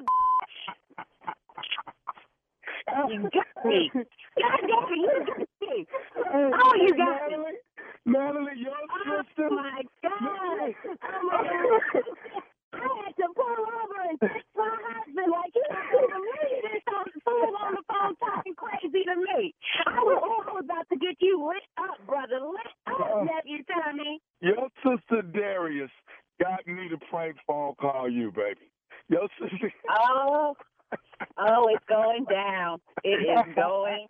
You got me. God damn it, you got me. Oh, you got me. Natalie, Natalie, your oh sister. Oh my God. Oh my God. I had to pull over and text my husband like he was doing me. This fool on the phone talking crazy to me. I was, was about to get you lit up, brother. Lit up, nephew Tommy. Your sister Darius got me to prank phone call you, baby. Your sister. Oh, oh, it's going down. It is going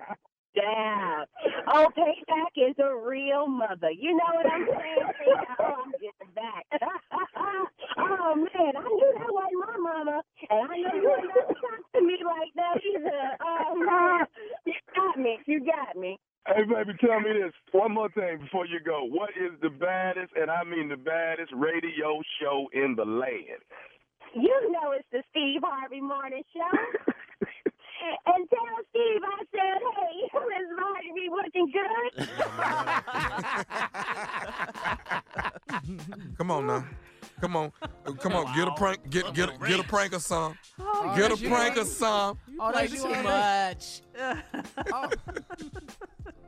down. Oh, payback is a real mother. You know what I'm saying? Oh, I'm getting back. oh man, I knew that wasn't my mama, and I know you ain't never talk to me like that either. Oh man, you got me. You got me. Hey, baby, tell me this one more thing before you go. What is the baddest, and I mean the baddest, radio show in the land? You know it's the Steve Harvey Morning Show. and tell Steve I said, hey, Miss Marjorie looking good. Come on now. Come on. Come on. Get a prank. Get get get a prank or some. Oh, Get a that's you. prank or some. Oh, that's too much. Oh.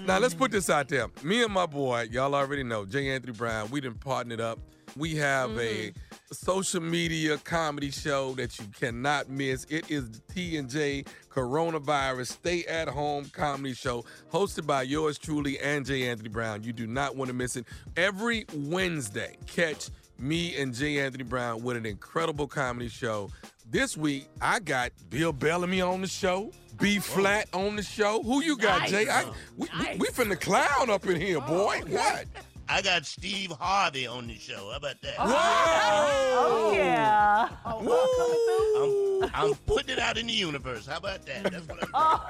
Now let's put this out there. Me and my boy, y'all already know, J. Anthony Brown, we done partnered up. We have a mm-hmm. social media comedy show that you cannot miss. It is the T and J Coronavirus Stay at Home Comedy Show, hosted by yours truly and J. Anthony Brown. You do not want to miss it. Every Wednesday, catch me and J. Anthony Brown with an incredible comedy show. This week, I got Bill Bellamy on the show, B Flat on the show. Who you got, Jay? I, we, we, we finna clown up in here, boy. What? I got Steve Harvey on the show. How about that? Oh, yeah. I'm, I'm putting it out in the universe. How about that? That's what I'm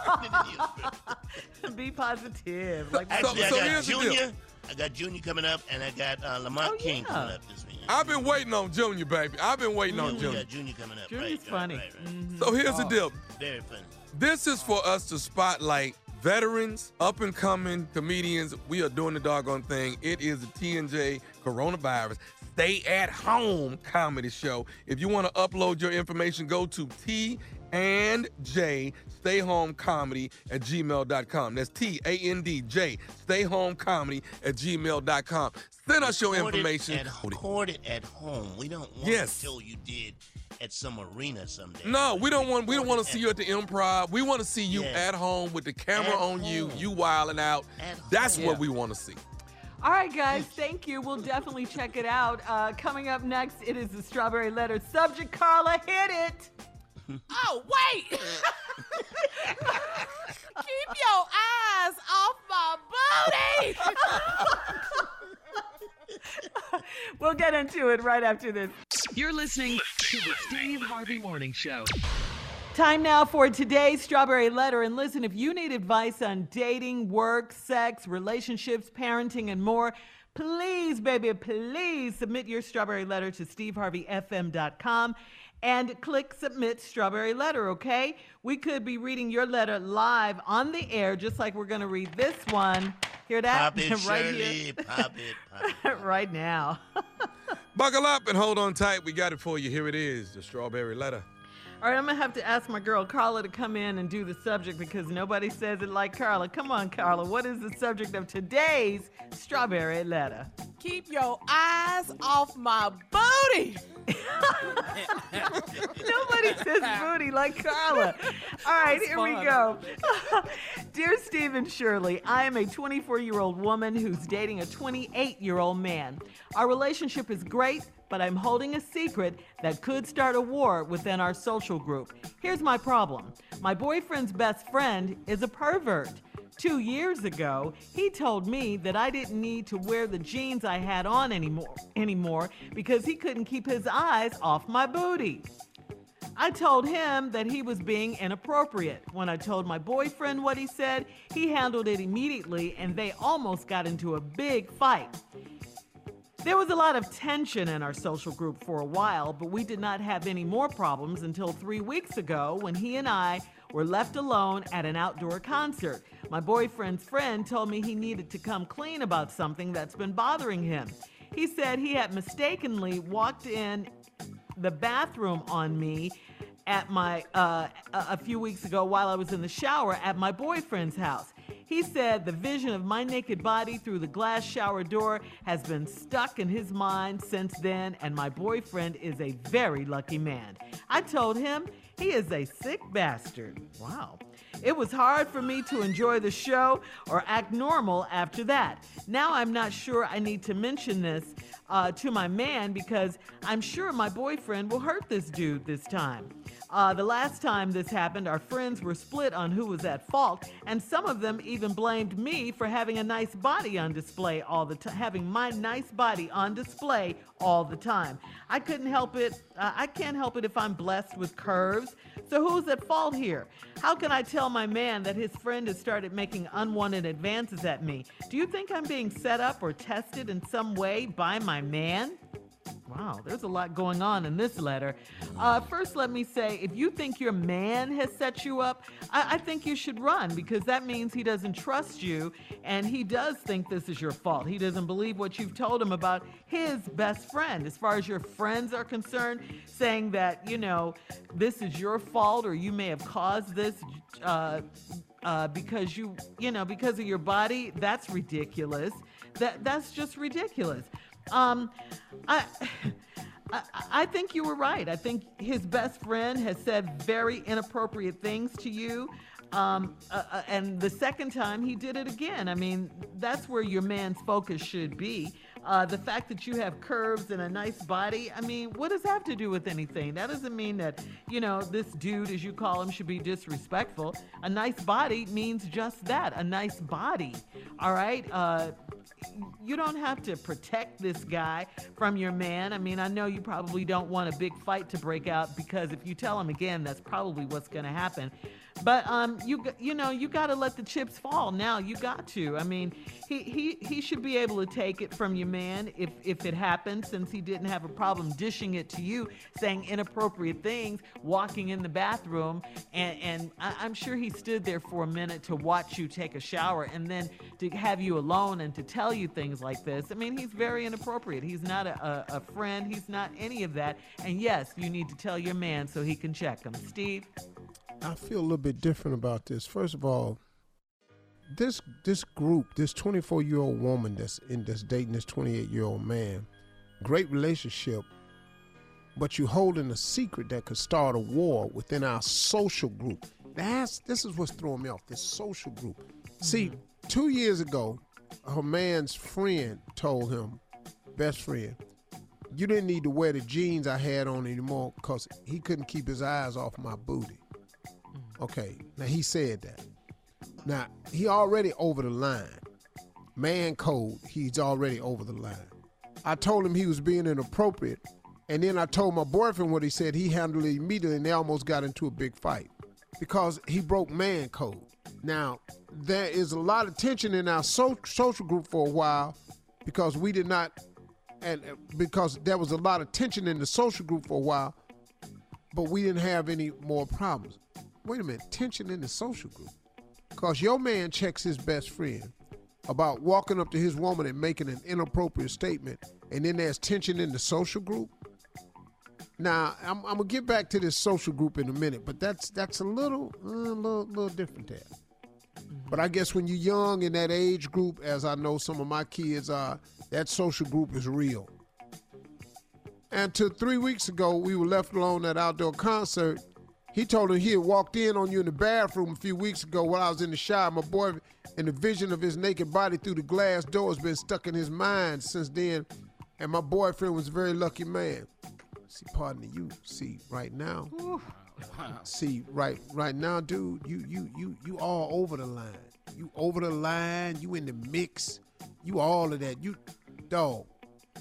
putting Be positive. Like Actually, so I got here's the deal. Junior. I got Junior coming up, and I got uh, Lamont King coming up this week. I've been waiting on Junior, baby. I've been waiting on We Junior. got Junior coming up. Junior's right, funny. Right, right, right. So here's the oh, deal. Very funny. This is for us to spotlight veterans, up and coming comedians. We are doing the doggone thing. It is the TNJ Coronavirus Stay at Home comedy show. If you want to upload your information, go to T and J Stay Home Comedy at gmail.com. That's T A N D J Stay Home Comedy at gmail.com. Send us your Record it information. At, record it at home. We don't want Yes. to show you did at some arena someday. No, we don't want we don't want to see you at the improv. We want to see you Yeah. at home with the camera At on you, home. you wilding out. At That's home. what Yeah. we want to see. All right, guys, thank you. We'll definitely check it out. Uh, coming up next, it is the Strawberry Letter subject. Carla, hit it. Oh, wait. Keep your eyes off my booty. We'll get into it right after this. You're listening to the Steve Harvey Morning Show. Time now for today's Strawberry Letter. And listen, if you need advice on dating, work, sex, relationships, parenting, and more, please, baby, please submit your Strawberry Letter to steveharveyfm.com and click Submit Strawberry Letter, okay? We could be reading your letter live on the air, just like we're going to read this one. Hear that? Pop it, right Shirley. here. Pop it, pop it. right now. Buckle up and hold on tight. We got it for you. Here it is, the strawberry letter. All right, I'm gonna have to ask my girl Carla to come in and do the subject because nobody says it like Carla. Come on, Carla. What is the subject of today's strawberry letter? Keep your eyes off my booty. Nobody says booty like Carla. All right, That's here we go. Dear Stephen Shirley, I am a 24 year old woman who's dating a 28 year old man. Our relationship is great, but I'm holding a secret that could start a war within our social group. Here's my problem my boyfriend's best friend is a pervert. Two years ago, he told me that I didn't need to wear the jeans I had on anymore, anymore because he couldn't keep his eyes off my booty. I told him that he was being inappropriate. When I told my boyfriend what he said, he handled it immediately and they almost got into a big fight. There was a lot of tension in our social group for a while, but we did not have any more problems until three weeks ago when he and I were left alone at an outdoor concert. My boyfriend's friend told me he needed to come clean about something that's been bothering him. He said he had mistakenly walked in the bathroom on me at my uh, a a few weeks ago while I was in the shower at my boyfriend's house. He said the vision of my naked body through the glass shower door has been stuck in his mind since then, and my boyfriend is a very lucky man. I told him he is a sick bastard. Wow. It was hard for me to enjoy the show or act normal after that. Now I'm not sure I need to mention this uh, to my man because I'm sure my boyfriend will hurt this dude this time. Uh, the last time this happened, our friends were split on who was at fault, and some of them even blamed me for having a nice body on display all the time, having my nice body on display all the time. I couldn't help it. Uh, I can't help it if I'm blessed with curves. So who's at fault here? How can I tell my man that his friend has started making unwanted advances at me? Do you think I'm being set up or tested in some way by my man? Wow, there's a lot going on in this letter. Uh, first, let me say if you think your man has set you up, I, I think you should run because that means he doesn't trust you and he does think this is your fault. He doesn't believe what you've told him about his best friend. As far as your friends are concerned, saying that, you know, this is your fault or you may have caused this. Uh, uh, because you, you know, because of your body, that's ridiculous. That that's just ridiculous. Um, I, I, I think you were right. I think his best friend has said very inappropriate things to you. Um, uh, uh, and the second time he did it again. I mean, that's where your man's focus should be. Uh, the fact that you have curves and a nice body, I mean, what does that have to do with anything? That doesn't mean that, you know, this dude, as you call him, should be disrespectful. A nice body means just that a nice body. All right? Uh, you don't have to protect this guy from your man. I mean, I know you probably don't want a big fight to break out because if you tell him again, that's probably what's going to happen. But um, you you know you got to let the chips fall. Now you got to. I mean, he he he should be able to take it from your man if if it happens, since he didn't have a problem dishing it to you, saying inappropriate things, walking in the bathroom, and and I, I'm sure he stood there for a minute to watch you take a shower, and then to have you alone and to tell you things like this. I mean, he's very inappropriate. He's not a, a, a friend. He's not any of that. And yes, you need to tell your man so he can check him. Steve. I feel a little bit different about this. First of all, this this group, this 24 year old woman that's in that's dating this 28 year old man, great relationship, but you holding a secret that could start a war within our social group. That's this is what's throwing me off. This social group. See, mm-hmm. two years ago, her man's friend told him, best friend, you didn't need to wear the jeans I had on anymore because he couldn't keep his eyes off my booty. Okay, now he said that. Now he already over the line. Man code, he's already over the line. I told him he was being inappropriate, and then I told my boyfriend what he said. He handled it immediately, and they almost got into a big fight because he broke man code. Now there is a lot of tension in our so- social group for a while because we did not, and because there was a lot of tension in the social group for a while, but we didn't have any more problems. Wait a minute, tension in the social group. Because your man checks his best friend about walking up to his woman and making an inappropriate statement, and then there's tension in the social group. Now, I'm, I'm gonna get back to this social group in a minute, but that's that's a little, uh, little, little different there. But I guess when you're young in that age group, as I know some of my kids are, that social group is real. And to three weeks ago, we were left alone at outdoor concert. He told him he had walked in on you in the bathroom a few weeks ago while I was in the shower. My boy, and the vision of his naked body through the glass door has been stuck in his mind since then. And my boyfriend was a very lucky man. See, pardon you. See, right now. See, right right now, dude, you you you you all over the line. You over the line, you in the mix, you all of that. You dog.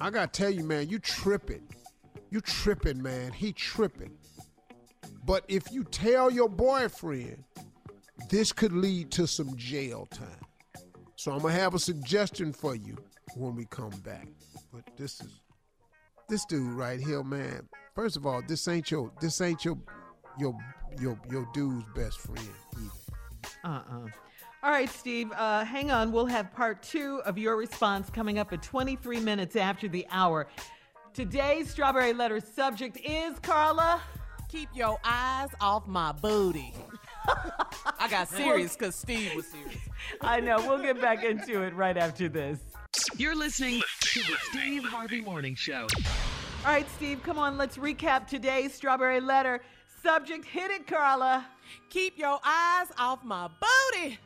I gotta tell you, man, you tripping. You tripping, man. He tripping. But if you tell your boyfriend, this could lead to some jail time. So I'm gonna have a suggestion for you when we come back. But this is this dude right here, man. First of all, this ain't your this ain't your your your your dude's best friend either. Uh-uh. All right, Steve, uh, hang on. We'll have part two of your response coming up at 23 minutes after the hour. Today's Strawberry Letter subject is, Carla. Keep your eyes off my booty. I got serious because Steve was serious. I know. We'll get back into it right after this. You're listening to the Steve Harvey Morning Show. All right, Steve, come on. Let's recap today's Strawberry Letter subject. Hit it, Carla. Keep your eyes off my booty.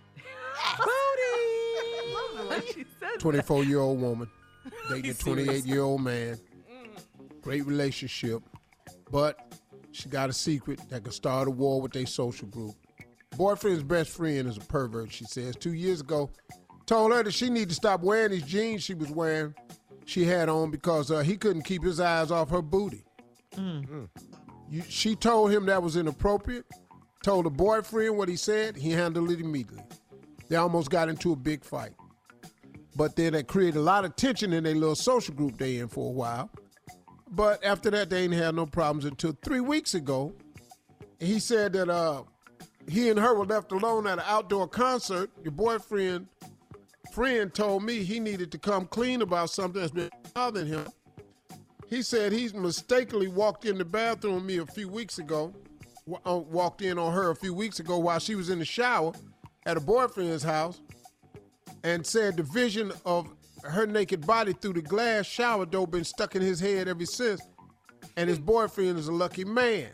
She said 24 year old woman dating a 28 year old man. Great relationship, but she got a secret that could start a war with their social group. Boyfriend's best friend is a pervert, she says. Two years ago, told her that she needed to stop wearing these jeans she was wearing, she had on because uh, he couldn't keep his eyes off her booty. Mm. You, she told him that was inappropriate. Told the boyfriend what he said. He handled it immediately. They almost got into a big fight. But then it created a lot of tension in their little social group they in for a while. But after that, they ain't had no problems until three weeks ago. He said that uh, he and her were left alone at an outdoor concert. Your boyfriend friend told me he needed to come clean about something that's been bothering him. He said he's mistakenly walked in the bathroom with me a few weeks ago, uh, walked in on her a few weeks ago while she was in the shower at a boyfriend's house, and said the vision of her naked body through the glass shower door been stuck in his head ever since, and his boyfriend is a lucky man.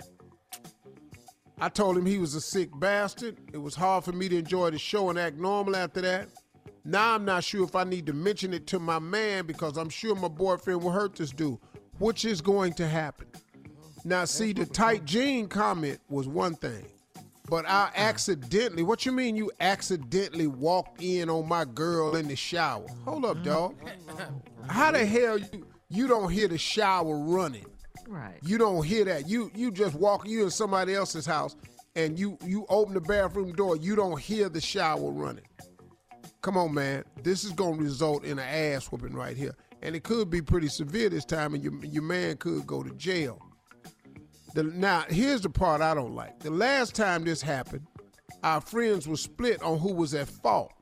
I told him he was a sick bastard. It was hard for me to enjoy the show and act normal after that. Now I'm not sure if I need to mention it to my man because I'm sure my boyfriend will hurt this dude, which is going to happen. Now, see, the tight jean comment was one thing, but I accidentally, what you mean you accidentally walked in on my girl in the shower? Hold up, dog. How the hell you, you don't hear the shower running? Right. You don't hear that. You you just walk you in somebody else's house and you you open the bathroom door, you don't hear the shower running. Come on, man. This is gonna result in an ass whooping right here. And it could be pretty severe this time, and your, your man could go to jail. The, now, here's the part I don't like. The last time this happened, our friends were split on who was at fault.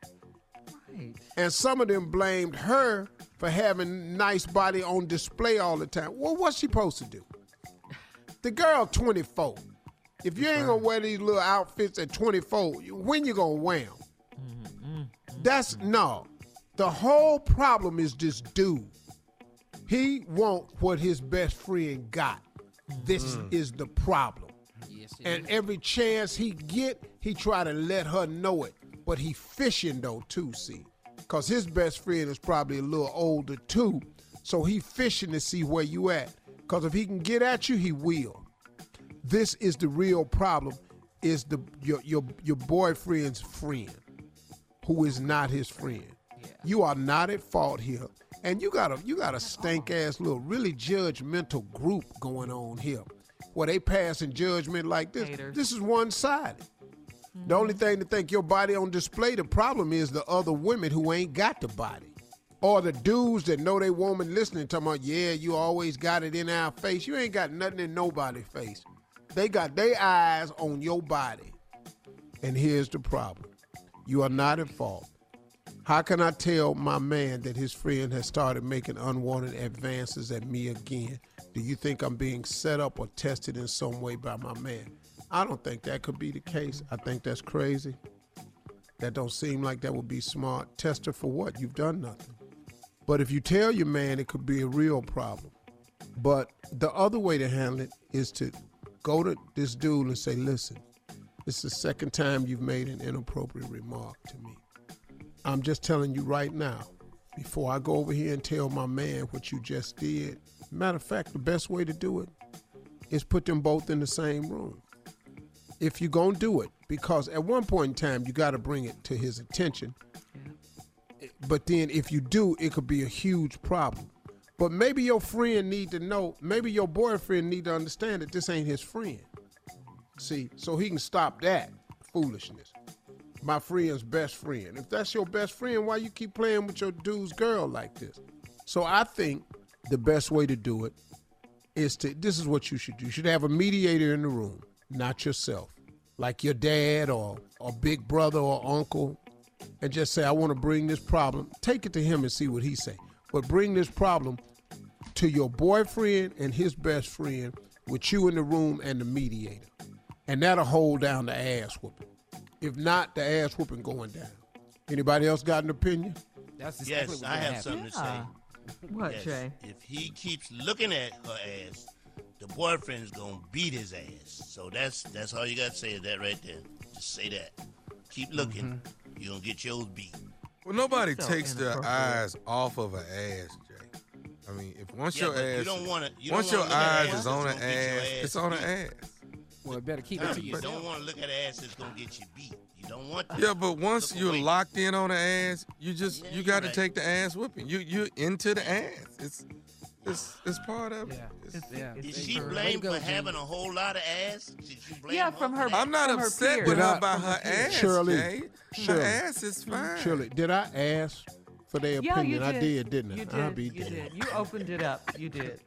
Right. And some of them blamed her for having nice body on display all the time. Well, what's she supposed to do? The girl 24. If you ain't gonna wear these little outfits at 24, when you gonna wear them? Mm-hmm. That's mm-hmm. no. The whole problem is this dude. He want what his best friend got. This mm. is the problem. and every chance he get, he try to let her know it. But he fishing though too, see. Cause his best friend is probably a little older too. So he fishing to see where you at. Cause if he can get at you, he will. This is the real problem, is the your your your boyfriend's friend who is not his friend. You are not at fault here. And you got a you got a stank ass little really judgmental group going on here. Where they passing judgment like this. Haters. This is one sided. The only mm-hmm. thing to think your body on display, the problem is the other women who ain't got the body. Or the dudes that know they woman listening talking about, yeah, you always got it in our face. You ain't got nothing in nobody's face. They got their eyes on your body. And here's the problem. You are not at fault. How can I tell my man that his friend has started making unwanted advances at me again? Do you think I'm being set up or tested in some way by my man? I don't think that could be the case. I think that's crazy. That don't seem like that would be smart. Test her for what? You've done nothing. But if you tell your man, it could be a real problem. But the other way to handle it is to go to this dude and say, listen, this is the second time you've made an inappropriate remark to me. I'm just telling you right now, before I go over here and tell my man what you just did. Matter of fact, the best way to do it is put them both in the same room. If you're going to do it, because at one point in time, you got to bring it to his attention. But then if you do, it could be a huge problem. But maybe your friend need to know, maybe your boyfriend need to understand that this ain't his friend. See, so he can stop that foolishness. My friend's best friend. If that's your best friend, why you keep playing with your dude's girl like this? So I think the best way to do it is to this is what you should do. You should have a mediator in the room, not yourself. Like your dad or a big brother or uncle, and just say, I want to bring this problem. Take it to him and see what he say. But bring this problem to your boyfriend and his best friend with you in the room and the mediator. And that'll hold down the ass whooping. If not, the ass whooping going down. Anybody else got an opinion? That's exactly yes, I have something to say. What, Yes, Jay? If he keeps looking at her ass, the boyfriend's gonna beat his ass. So that's that's all you gotta say is that right there. Just say that. Keep looking. Mm-hmm. You're gonna get yours beat. Well, nobody So takes their eyes off of an ass, Jay. I mean, if once Yeah, your but you don't wanna- you once don't your wanna look at eyes ass is on that's an gonna get your ass, ass it's on an ass. Well, better keep Nah, it to you yourself. don't want to look at ass that's gonna get you beat. You don't want that. Yeah, but once Look you're away. locked in on the ass, you just you got to right. take the ass whipping. You you into the ass. It's it's it's part of it. It's- yeah. Is she blamed for having a whole lot of ass? Did you blame Yeah, from her. I'm not from her upset with her I- about her ass, Shirley, Jay. Shirley. Her ass is fine. Shirley, did I ask for their Yeah, opinion? you I did. did, didn't I? You I'll did. be you damned. did. You opened it up. You did.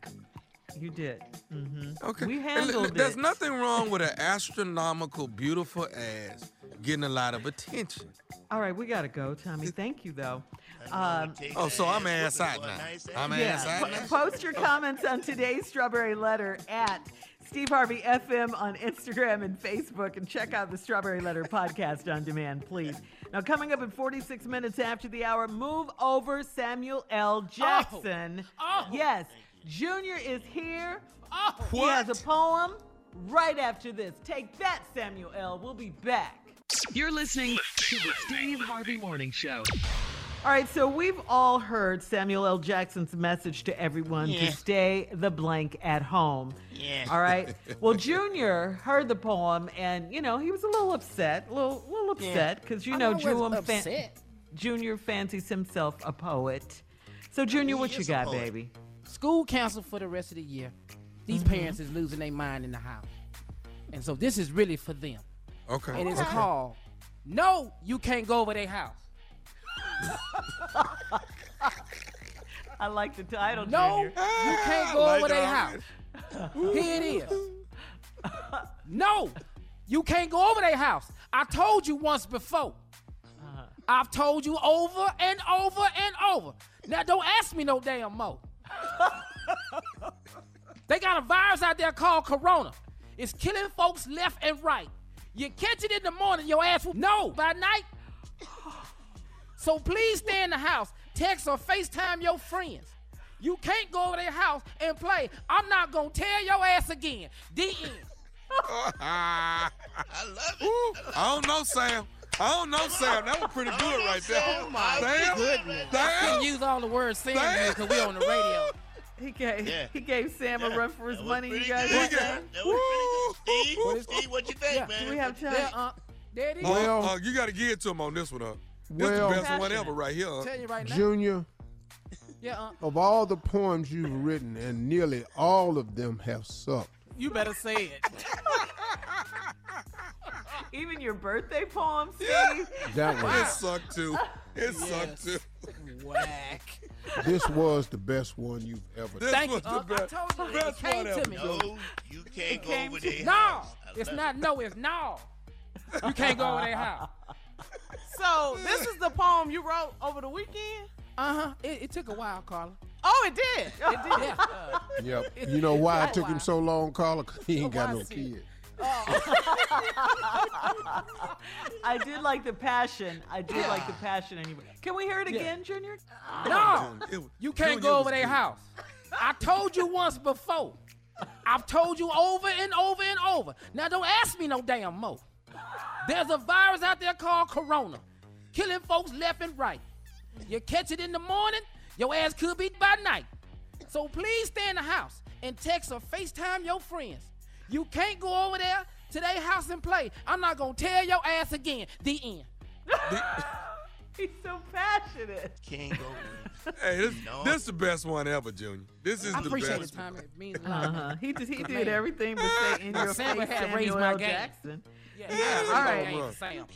You did. Mm-hmm. Okay. We And li- handled There's it. nothing wrong with an astronomical, beautiful ass getting a lot of attention. All right, we gotta go, Tommy. Thank you, though. Um, Oh, so I'm ass out now. I'm ass yeah. out po- now. Post your comments on today's Strawberry Letter at Steve Harvey FM on Instagram and Facebook, and check out the Strawberry Letter podcast on demand, please. Now, coming up in 46 minutes after the hour, move over Samuel L. Jackson. Oh. Yes, Junior is here. Oh, he has a poem right after this. Take that, Samuel L. We'll be back. You're listening to the Steve Harvey Morning Show. All right, so we've all heard Samuel L. Jackson's message to everyone Yeah. to stay the blank at home. Yeah. All right. Well, Junior heard the poem, and you know he was a little upset, a little, little upset because you I know, know I Junior, was. Junior fancies himself a poet. So Junior, what you got, poet. baby? School canceled for the rest of the year. These Mhm. parents is losing their mind in the house. And so this is really for them. Okay. And it's okay. called No, You Can't Go Over Their House. I like the title, No, Junior. you can't go over their house. Here it is. No, you can't go over their house. I told you once before. I've told you over and over and over. Now don't ask me no damn more. they got a virus out there called Corona. It's killing folks left and right. You catch it in the morning, your ass will no by night. So please stay in the house. Text or FaceTime your friends. You can't go over their house and play. I'm not gonna tell your ass again. The end. I love it. I don't know, Sam. I don't know, Sam. That was pretty good right there. Oh my Sam? goodness. Sam? Couldn't use all the words Sam Sam? because we on the radio. He gave Yeah. he gave Sam a run for his money. You guys good. That that? was pretty good. Steve, Steve, what you think, Yeah. man? Do we have time? Yeah, uh, there it is. Well- uh, you got to give it to him on this one, huh? This Well- the best one ever right here. huh? Tell you right now. Junior, Yeah, uh, of all the poems you've written, and nearly all of them have sucked. You better say it. Even your birthday poem, Steve. That It sucked too. It sucked too. Whack. this was the best one you've ever This done. thank you. was the Uh, I best- told you. best it came one to ever. me. No, you can't go came over to- there. No, it's not no, it's no. You can't go over their house. So this is the poem you wrote over the weekend. Uh huh. It, it took a while, Carla. Oh, it did. It did. Yeah. Yep. You know why it took him so long, Carla? 'Cause he ain't got no is he- kids. I did like the passion. I did like the passion. Anyway, can we hear it again, Junior? No, It you can't Junior go over their house. I told you once before. I've told you over and over and over. Now don't ask me no damn more. There's a virus out there called Corona, killing folks left and right. You catch it in the morning, your ass could be by night. So please stay in the house and text or FaceTime your friends. You can't go over there to their house and play. I'm not gonna tell your ass again. The end. He's so passionate. Can't go. Hey, this, this is the best one ever, Junior. This is I the appreciate best. it, Tommy. It means a lot. Uh-huh. He just he My did everything but say in your Sam face had raised Samuel my L. game. Jackson. Yeah, Yeah, yeah, all right. Sam.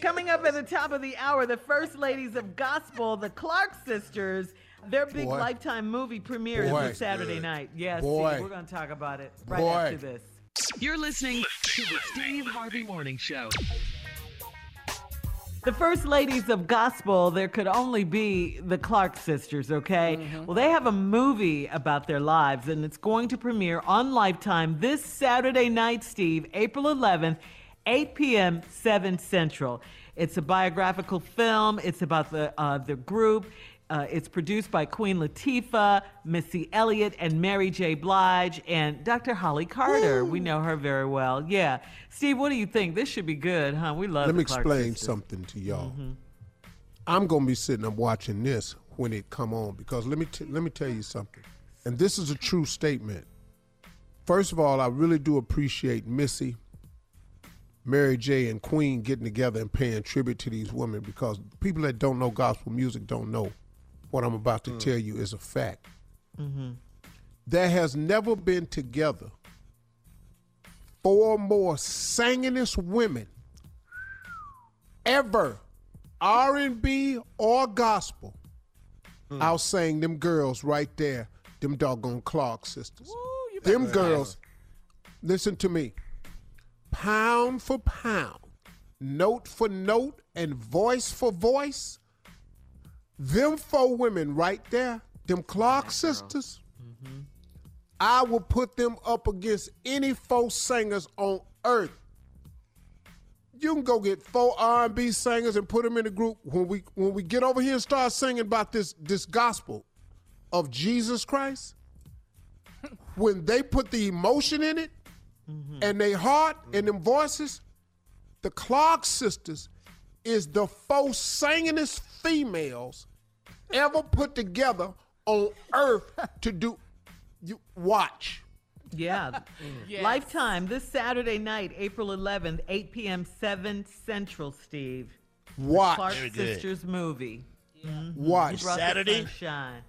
Coming up at the top of the hour, the first ladies of gospel, the Clark sisters. Their big Boy. lifetime movie premiere Boy. is this Saturday Good. night. Yes, Boy. Steve, we're going to talk about it right Boy. after this. You're listening to the Steve Harvey Morning Show. The first ladies of gospel, there could only be the Clark sisters, okay? Well, they have a movie about their lives, and it's going to premiere on Lifetime this Saturday night, Steve, April 11th, 8 p.m., 7 Central. It's a biographical film. It's about the uh, the group. Uh, it's produced by Queen Latifah, Missy Elliott, and Mary J. Blige, and Dr. Holly Carter. We know her very well. Yeah, Steve, what do you think? This should be good, huh? We love. It. Let me Clark explain sisters. something to y'all. Mm-hmm. I'm gonna be sitting up watching this when it come on because let me t- let me tell you something, and this is a true statement. First of all, I really do appreciate Missy, Mary J, and Queen getting together and paying tribute to these women because people that don't know gospel music don't know what I'm about to tell you is a fact. Mm-hmm. There has never been together four more singingest women ever, R&B or gospel. I'll sing them girls right there, them doggone Clark sisters. them girls, listen to me, pound for pound, note for note, and voice for voice, them four women right there, them Clark sisters, mm-hmm. I will put them up against any four singers on earth. You can go get four R&B singers and put them in a group. When we when we get over here and start singing about this this gospel of Jesus Christ, when they put the emotion in it mm-hmm. and they heart and them mm-hmm. voices, the Clark sisters is the four singingest females ever put together on earth to do you watch. Yeah. Yes. Lifetime this Saturday night, April 11th, 8 p.m., 7 Central, Steve. Watch. Clark Very good. Sisters movie. Mhm. Watch. He Saturday? sunshine.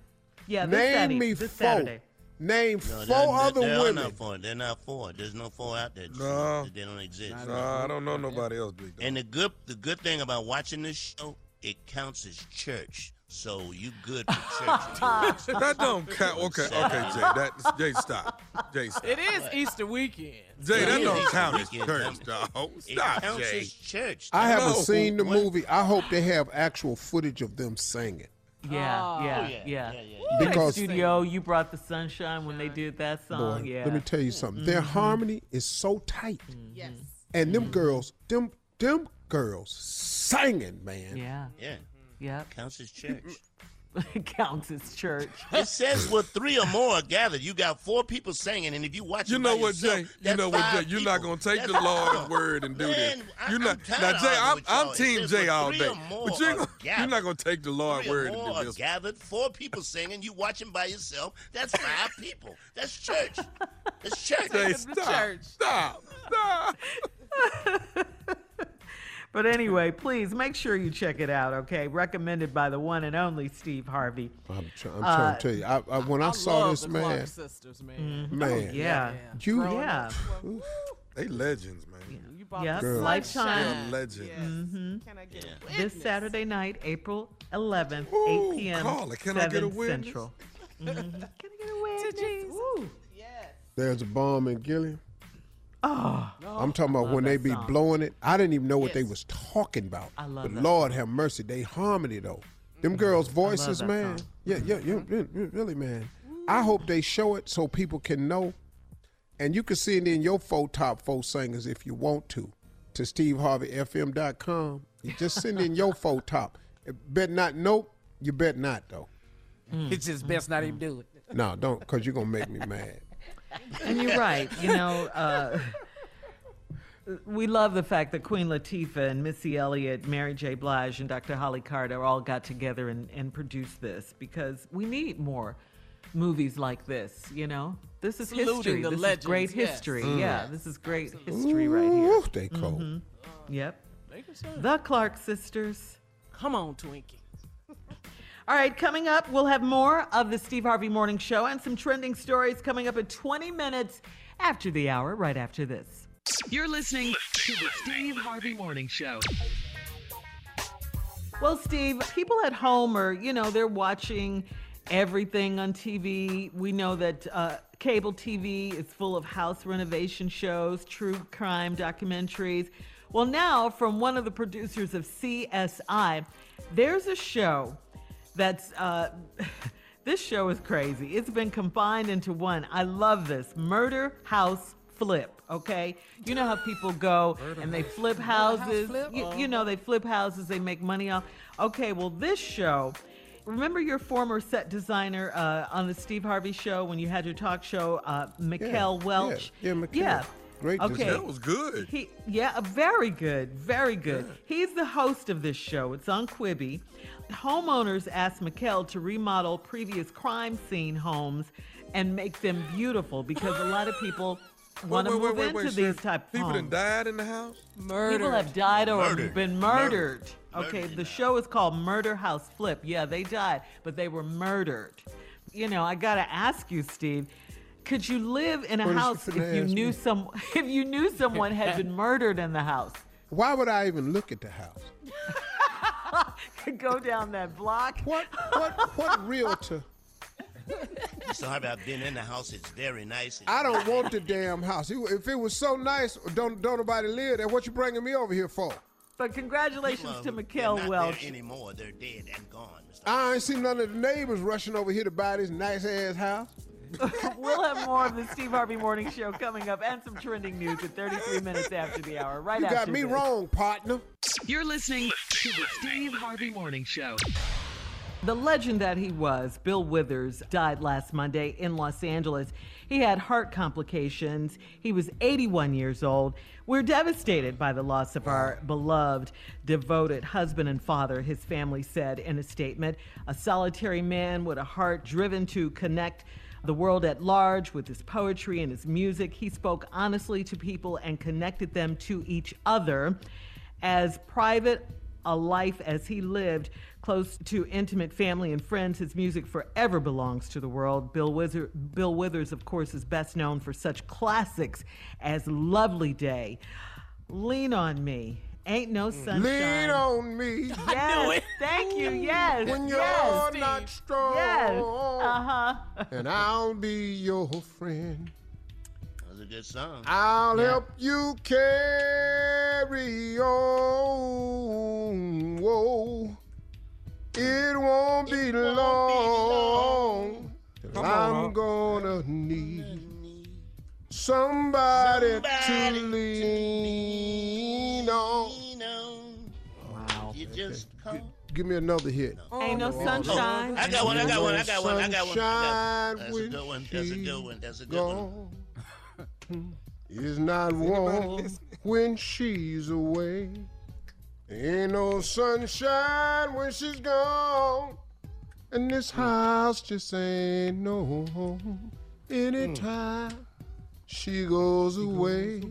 Yeah, this Name Saturday. me this four. Saturday. Name No, four they're, other they're women. not four. They're not four. There's no four out there. No. They don't exist. Nah, I don't know nobody else, Big And the good the good thing about watching this show, it counts as church. So you good for church. that don't count. Okay, okay, Jay. That Jay, stop. Jay, stop. It is Easter weekend. Jay, that don't count as weekend, church, Tom. dog. It Stop, counts Jay. as church. I haven't No. seen the movie. I hope they have actual footage of them singing. Yeah, Oh, yeah, yeah, yeah. yeah, yeah, Because- studio, you brought the sunshine when they did that song. Boy, yeah. let me tell you something. Their mm-hmm. harmony is so tight, mm-hmm. Yes. and them mm-hmm. girls, them them girls singing, man. yeah. Yeah, Yep. counts as church. Counts as church. It says with three or more are gathered. You got four people singing, and if you watch, You know what, yourself, Jay? You know what, Jay? You're not gonna take the Lord's word and do this. Man, I- You're I'm not. tired Now, Jay, I'm, I'm Team Jay all day, but you're, gonna, you're not gonna take the Lord's word more and are do this. gathered. Four people singing. You watching by yourself. That's five people. That's church. That's church. Jay, stop, church. stop, stop. But anyway, please make sure you check it out, okay? Recommended by the one and only Steve Harvey. I'm, try- I'm Uh, trying to tell you. I, I, when I, I saw love this the man, Clark sisters, man. man, Yeah. you Yeah. up, well, They legends, man. You brought Yep. the Girls. Lifetime. sunshine. They're legends. Yes. Mhm. Can I get Yeah. This? Saturday night, April 11th, Ooh, 8 p.m. Carla, can 7 I get a witness? Central. Mhm. Can I get a witness? Jesus. Woo. Yes. there's a balm in Gilead. Oh, I'm talking about when they be song. blowing it. I didn't even know what they was talking about. I love but that Lord have mercy, they harmony though. Them mm-hmm. girls' voices, man. song. Yeah, yeah, yeah, mm-hmm. re- re- really, man. I hope they show it so people can know. And you can send in your four top four singers if you want to. To SteveHarveyFM.com. You just send in your four top. Bet not. Nope. You bet not though. Mm. It's just best not even mm-hmm. do it. No, don't, because you're gonna make me mad. And you're right. You know, uh, we love the fact that Queen Latifah and Missy Elliott, Mary J. Blige, and Dr. Holly Carter all got together and, and produced this because we need more movies like this. You know, this is Saluting history. the this legends, is great yes. history. Mm. Yeah, this is great history right here. Ooh, they cold. Mhm. Yep. Make it so. The Clark sisters. Come on, Twinkie. All right, coming up, we'll have more of the Steve Harvey Morning Show and some trending stories coming up in 20 minutes after the hour, right after this. You're listening to the Steve Harvey Morning Show. Well, Steve, people at home are, you know, they're watching everything on TV. We know that uh, cable TV is full of house renovation shows, true crime documentaries. Well, now, from one of the producers of CSI, there's a show that's. Uh, this show is crazy. It's been combined into one. I love this Murder House Flip. Okay, you know how people go and they flip houses. House flip? You, you know they flip houses. They make money off. Okay, well this show. Remember your former set designer uh, on the Steve Harvey show when you had your talk show, uh, Mikkel yeah, Welch. yeah, Mikkel. Yeah. Great Okay. That was good. He, yeah, very good, very good. He's the host of this show. It's on Quibi. Homeowners asked Mikkel to remodel previous crime scene homes and make them beautiful because a lot of people want to Wait, wait, move wait, into wait, these Shirley. type of People done homes. died in the house. Murder. People have died or Murdered. been Murdered. murdered. Okay, Murdered. the show is called Murder House Flip. Yeah, they died, but they were murdered. You know, I gotta ask you, Steve. Could you live in a What is she house if you knew me? some if you knew someone had been murdered in the house? Why would I even look at the house? Could go down that block. What what what realtor? Mr. Harvey, I've been in the house. It's very nice. I don't want the damn house. If it was so nice, don't don't nobody live there. What you bringing me over here for? But congratulations to They're not Welch. there anymore. They're dead and gone. Mr. I ain't seen none of the neighbors rushing over here to buy this nice ass house. we'll have more of the Steve Harvey Morning Show coming up and some trending news at 33 minutes after the hour. Right You after You got me this. wrong, partner. You're listening to the Steve Harvey Morning Show. The legend that he was, Bill Withers, died last Monday in Los Angeles. He had heart complications. He was 81 years old. We're devastated by the loss of our beloved, devoted husband and father, his family said in a statement. A solitary man with a heart driven to connect the world at large with his poetry and his music. He spoke honestly to people and connected them to each other. As private a life as he lived, close to intimate family and friends, his music forever belongs to the world. Bill, Wither- Bill Withers, of course, is best known for such classics as Lovely Day, Lean on Me, Ain't No Sunshine. Lean on me Yes, thank you. Yes, when you're yes, not strong. yes. Uh huh. And I'll be your friend. That was a good song. I'll help you carry on. Whoa. It won't be long. till I'm gonna need somebody, to lean Give me another hit. Ain't no sunshine. I got one. I got one. I got one. I got one. I got Sunshine That's a when good one. That's a good one. That's a good one. gone. It's not warm when she's away. Ain't no sunshine when she's gone. And this hmm. house just ain't no home. Anytime she goes away.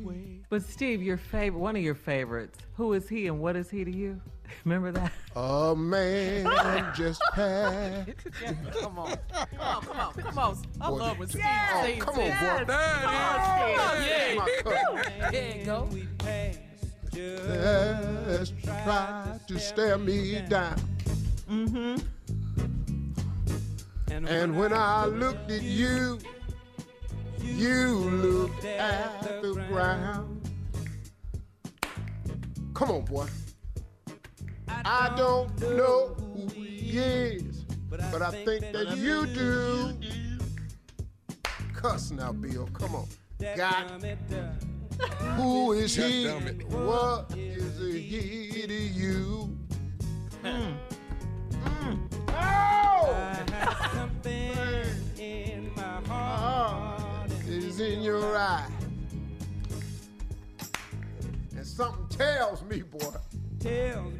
But Steve, your favorite, one of your favorites. Who is he and what is he to you? Remember that? A man just passed. Come on. Come on, come on, come on. I Boy, love when Steve Oh, sings come on, boy. Yeah. My cousin. There you go. Just try to stare me down. Mm-hmm. And when I looked at you, you looked at the ground. Come on, boy. I don't know who he is, but I think that you do. Cuss now, Bill. Come on. God. Who is he? Goddammit. What is he to you? Mm. Is in your eye. And something tells me, boy, Tells me he's not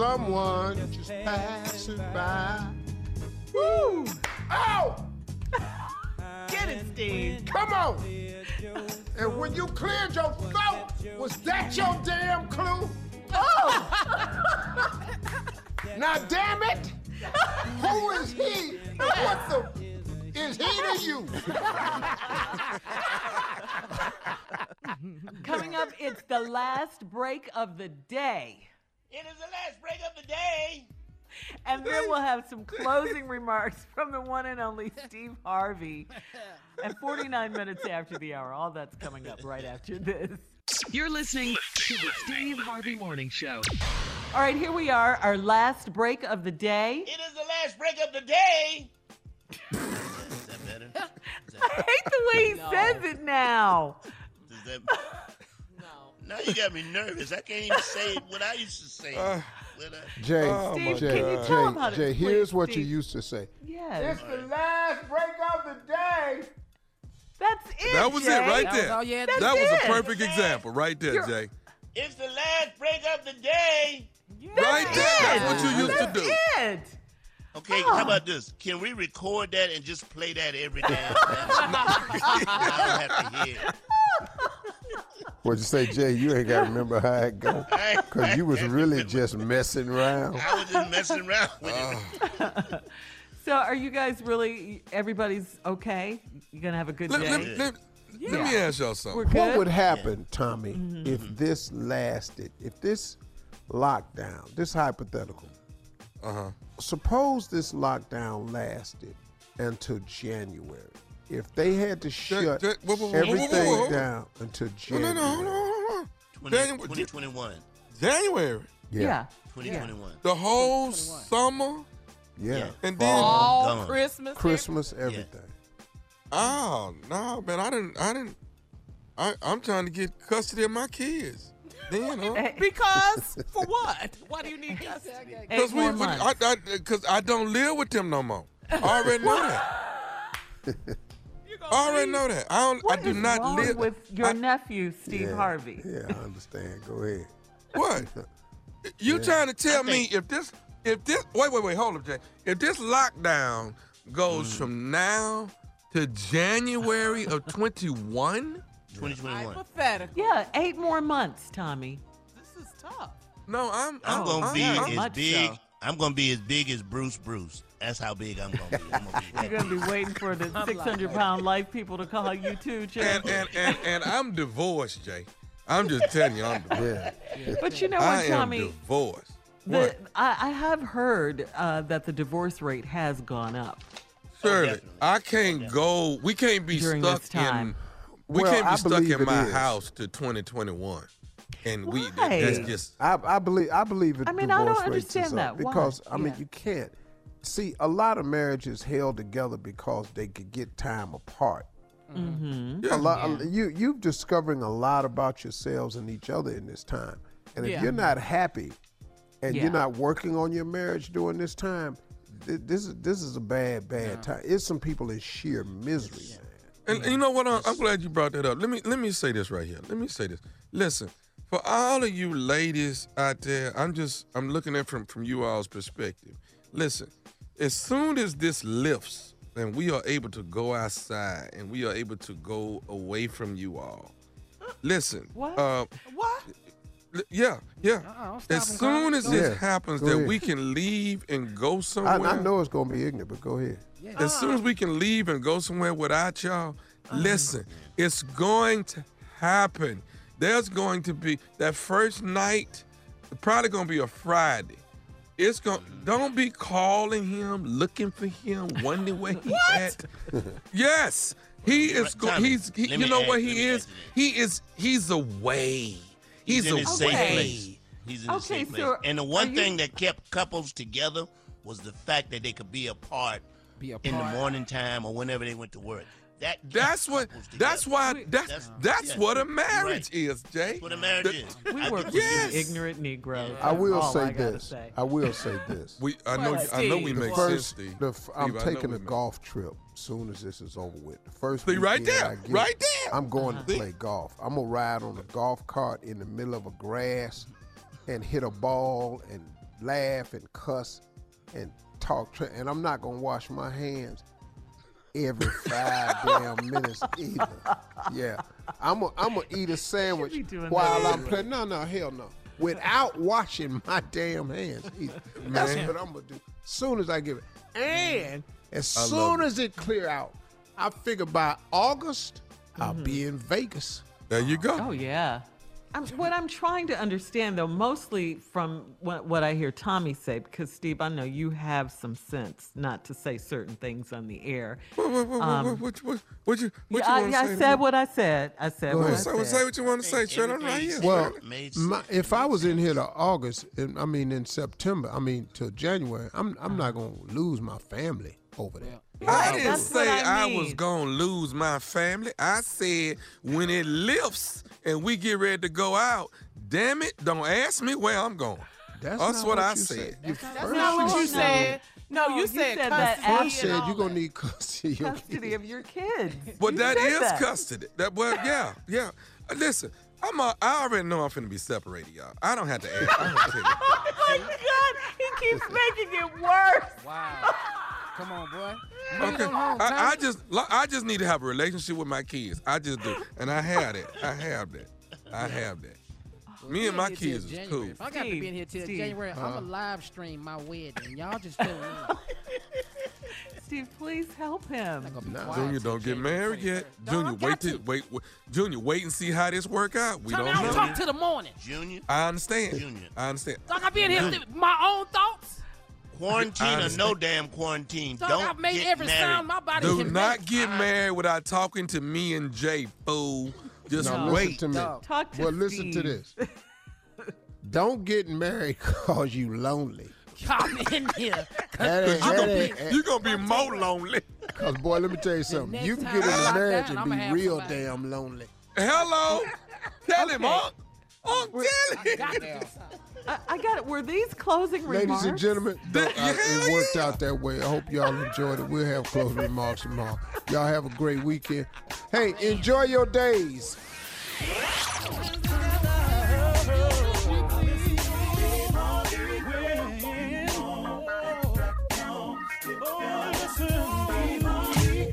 someone just passing by. Woo! Oh! Get it, Steve. Come on! And when you cleared your throat, was that your damn clue? Oh! Now, damn it! Who is he? What the? Is he to you? Coming up, it's the last break of the day. It is the last break of the day. And then we'll have some closing remarks from the one and only Steve Harvey. And 49 minutes after the hour. All that's coming up right after this. You're listening to the Steve Harvey Morning Show. All right, here we are, our last break of the day. It is the last break of the day. is that better? I hate the way he says it now. Is that... Now you got me nervous. I can't even say what I used to say. Uh, When I- Jay, Oh, my Jay, God. tell him Jay, how to Jay, explain, here's what you used to say. Yes. It's the last break of the day. That's it. That was Jay. it right That was there. all you had to That's That was a perfect example right there, You're- Jay. It's the last break of the day. Right there. That's what you used to do. it. Okay, how about this? Can we record that and just play that every damn time? I don't have to hear. it. What'd you say, Jay? You ain't got to remember how it go. Because you was really just messing around. I was just messing around with it. So, are you guys really? Everybody's okay? You're gonna have a good Let, day? let- let- let me ask y'all something. What would happen, Tommy, Mm-hmm. if this lasted, if this lockdown, this hypothetical, Uh huh. suppose this lockdown lasted until January. If they had to shut Jay, whoa, whoa, whoa, whoa, whoa, everything whoa, whoa. down until oh, No, January. no, no, hold on, hold on. 20, January- 2021. January. yeah. 2021. The whole summer. Yeah. Yeah. And then All Gone. Christmas. Christmas, everything. Oh no, man! I didn't. I didn't. I, I'm trying to get custody of my kids. Then, huh? Because for what? Why do you need custody? Because we, we- I, I, cause I don't live with them no more. I already know that. I already know that. I don't. What I do is not wrong live with your I- nephew, Steve Yeah. Harvey. Yeah, I understand. Go ahead. What? You trying to tell I me if this, if this, wait, wait, wait, hold up, Jay. If this lockdown goes Mm. from now to January of 21, 2021. Hypothetical. Yeah, eight more months, Tommy. This is tough. no, I'm. I'm I'm gonna be I'm- as big. so. I'm gonna be as big as Bruce Bruce. That's how big I'm gonna be. I'm gonna be You're gonna be waiting for the 600 pound life people to call you too, Jay. and, and, and, and I'm divorced, Jay. I'm just telling you, I'm divorced. Yeah. But you know what I what, am Tommy? divorced. The, What? I, I have heard uh, that the divorce rate has gone up. Shirley, definitely. I can't go. We can't be During stuck this time. in. We Well, can't be I stuck in my is. house to 2021, and we that- Why? that's just. I, I believe I believe it. I mean, I don't divorce rates understand is that. Why? because I mean Yeah. you can't see a lot of marriages held together because they could get time apart. Mm-hmm. Yeah. A lot you you discovering a lot about yourselves and each other in this time, and if Yeah. you're not happy and Yeah. you're not working on your marriage during this time, th- this is this is a bad bad time. It's some people in sheer misery. man. And you know what? I'm, I'm glad you brought that up. Let me let me say this right here. Let me say this. Listen, for all of you ladies out there, I'm just I'm looking at from from you all's perspective. Listen, as soon as this lifts and we are able to go outside and we are able to go away from you all, listen. What? Uh, What? yeah, yeah. Uh-uh, As soon as this ahead. happens, Go that ahead. we can leave and go somewhere. I know it's gonna be ignorant, but go ahead. As soon as we can leave and go somewhere without y'all, listen, it's going to happen. There's going to be that first night, probably going to be a Friday. It's gonna. don't be calling him, looking for him, wondering where he's at. Yes. He is go, Tommy, he's he, you know add- what he is? He is he's away. He's, He's, in his safe away. place. He's in his Okay, safe place. so And the are one you- thing that kept couples together was the fact that they could be apart Be apart. in the morning time or whenever they went to work. That That's what. That's why. That's that's yeah, what a marriage right. is, Jay. That's what a marriage The- is. We I were get- Yes. ignorant Negroes. I will say I this. say. I will say this. We, I know, But I know we Steve, The make first, sense, Steve. the f- I'm Steve, taking a make- golf trip soon as this is over with. The first See, right there, I get, right there. I'm going Uh-huh. to play golf. I'm gonna ride on a golf cart in the middle of a grass and hit a ball and laugh and cuss and talk. Tra- and I'm not gonna wash my hands every five damn minutes either. Yeah, I'm gonna I'm gonna eat a sandwich while I'm playing. No, no, hell no. Without washing my damn hands. either. That's Man. what I'm gonna do. Soon as I give it, and as I soon as it clear out, I figure by August I'll Mm-hmm. be in Vegas. There you go. Oh yeah. I'm, what I'm trying to understand, though, mostly from what, what I hear Tommy say, because Steve, I know you have some sense not to say certain things on the air. What, what, what, Um, what, what, what, what you, what Yeah, you I, I said me? what I said. I said what I ahead. Say, said. say what you want to say. Shut up right here. Well, my, if I was in here to August, and, I mean in September, I mean to January, I'm I'm not gonna lose my family over there. I didn't say I I, was gonna lose my family. I said when it lifts and we get ready to go out, damn it, don't ask me where I'm going. That's, That's not what I you said. You That's first not what you said- said. No, No, you you said said that custody First said you're gonna need custody. of your Custody kids. of your kids. But You that said is that. custody. That well, yeah, yeah. Listen, I'm a, I already know I'm finna be separated, y'all. I don't have to ask. I don't have to tell. Oh my God, he keeps making it worse. Wow. Come on, boy. Bring Okay, home, I, I just I just need to have a relationship with my kids. I just do, and I have that. I have that. I have that. Me and my Be in here kids is January. cool. If I got to be in here till Steve, January, I'm gonna live stream my wedding. Y'all just fill in. Steve, please help him. I'm gonna be Nah. Junior, don't get January married yet. No, Junior, wait till to. wait, wait. Junior, wait and see how this work out. We Tommy, don't I don't know. talk to the morning. Junior, I understand. Junior. I understand. Dog, I be in here with my own thoughts. Quarantine or no damn quarantine, Dog, don't I've made get every married. sound my body Do can not make. get married without talking to me and Jay, fool. Just Now listen to me. Dog. Talk to Well, listen to this. Don't get married cause you lonely. Come in here. That You're gonna, be, you gonna be more lonely. Cause boy, let me tell you something. You can get in I a lock marriage down, and I'ma be real somebody. damn lonely. Hello. Tell him, Okay. Unc. Unc, tell him. Got to. I, I got it. Were these closing remarks? Ladies remarks? and gentlemen, The- don't- I- it worked out that way. I hope y'all enjoyed it. We'll have closing remarks tomorrow. Y'all have a great weekend. Hey, enjoy your days.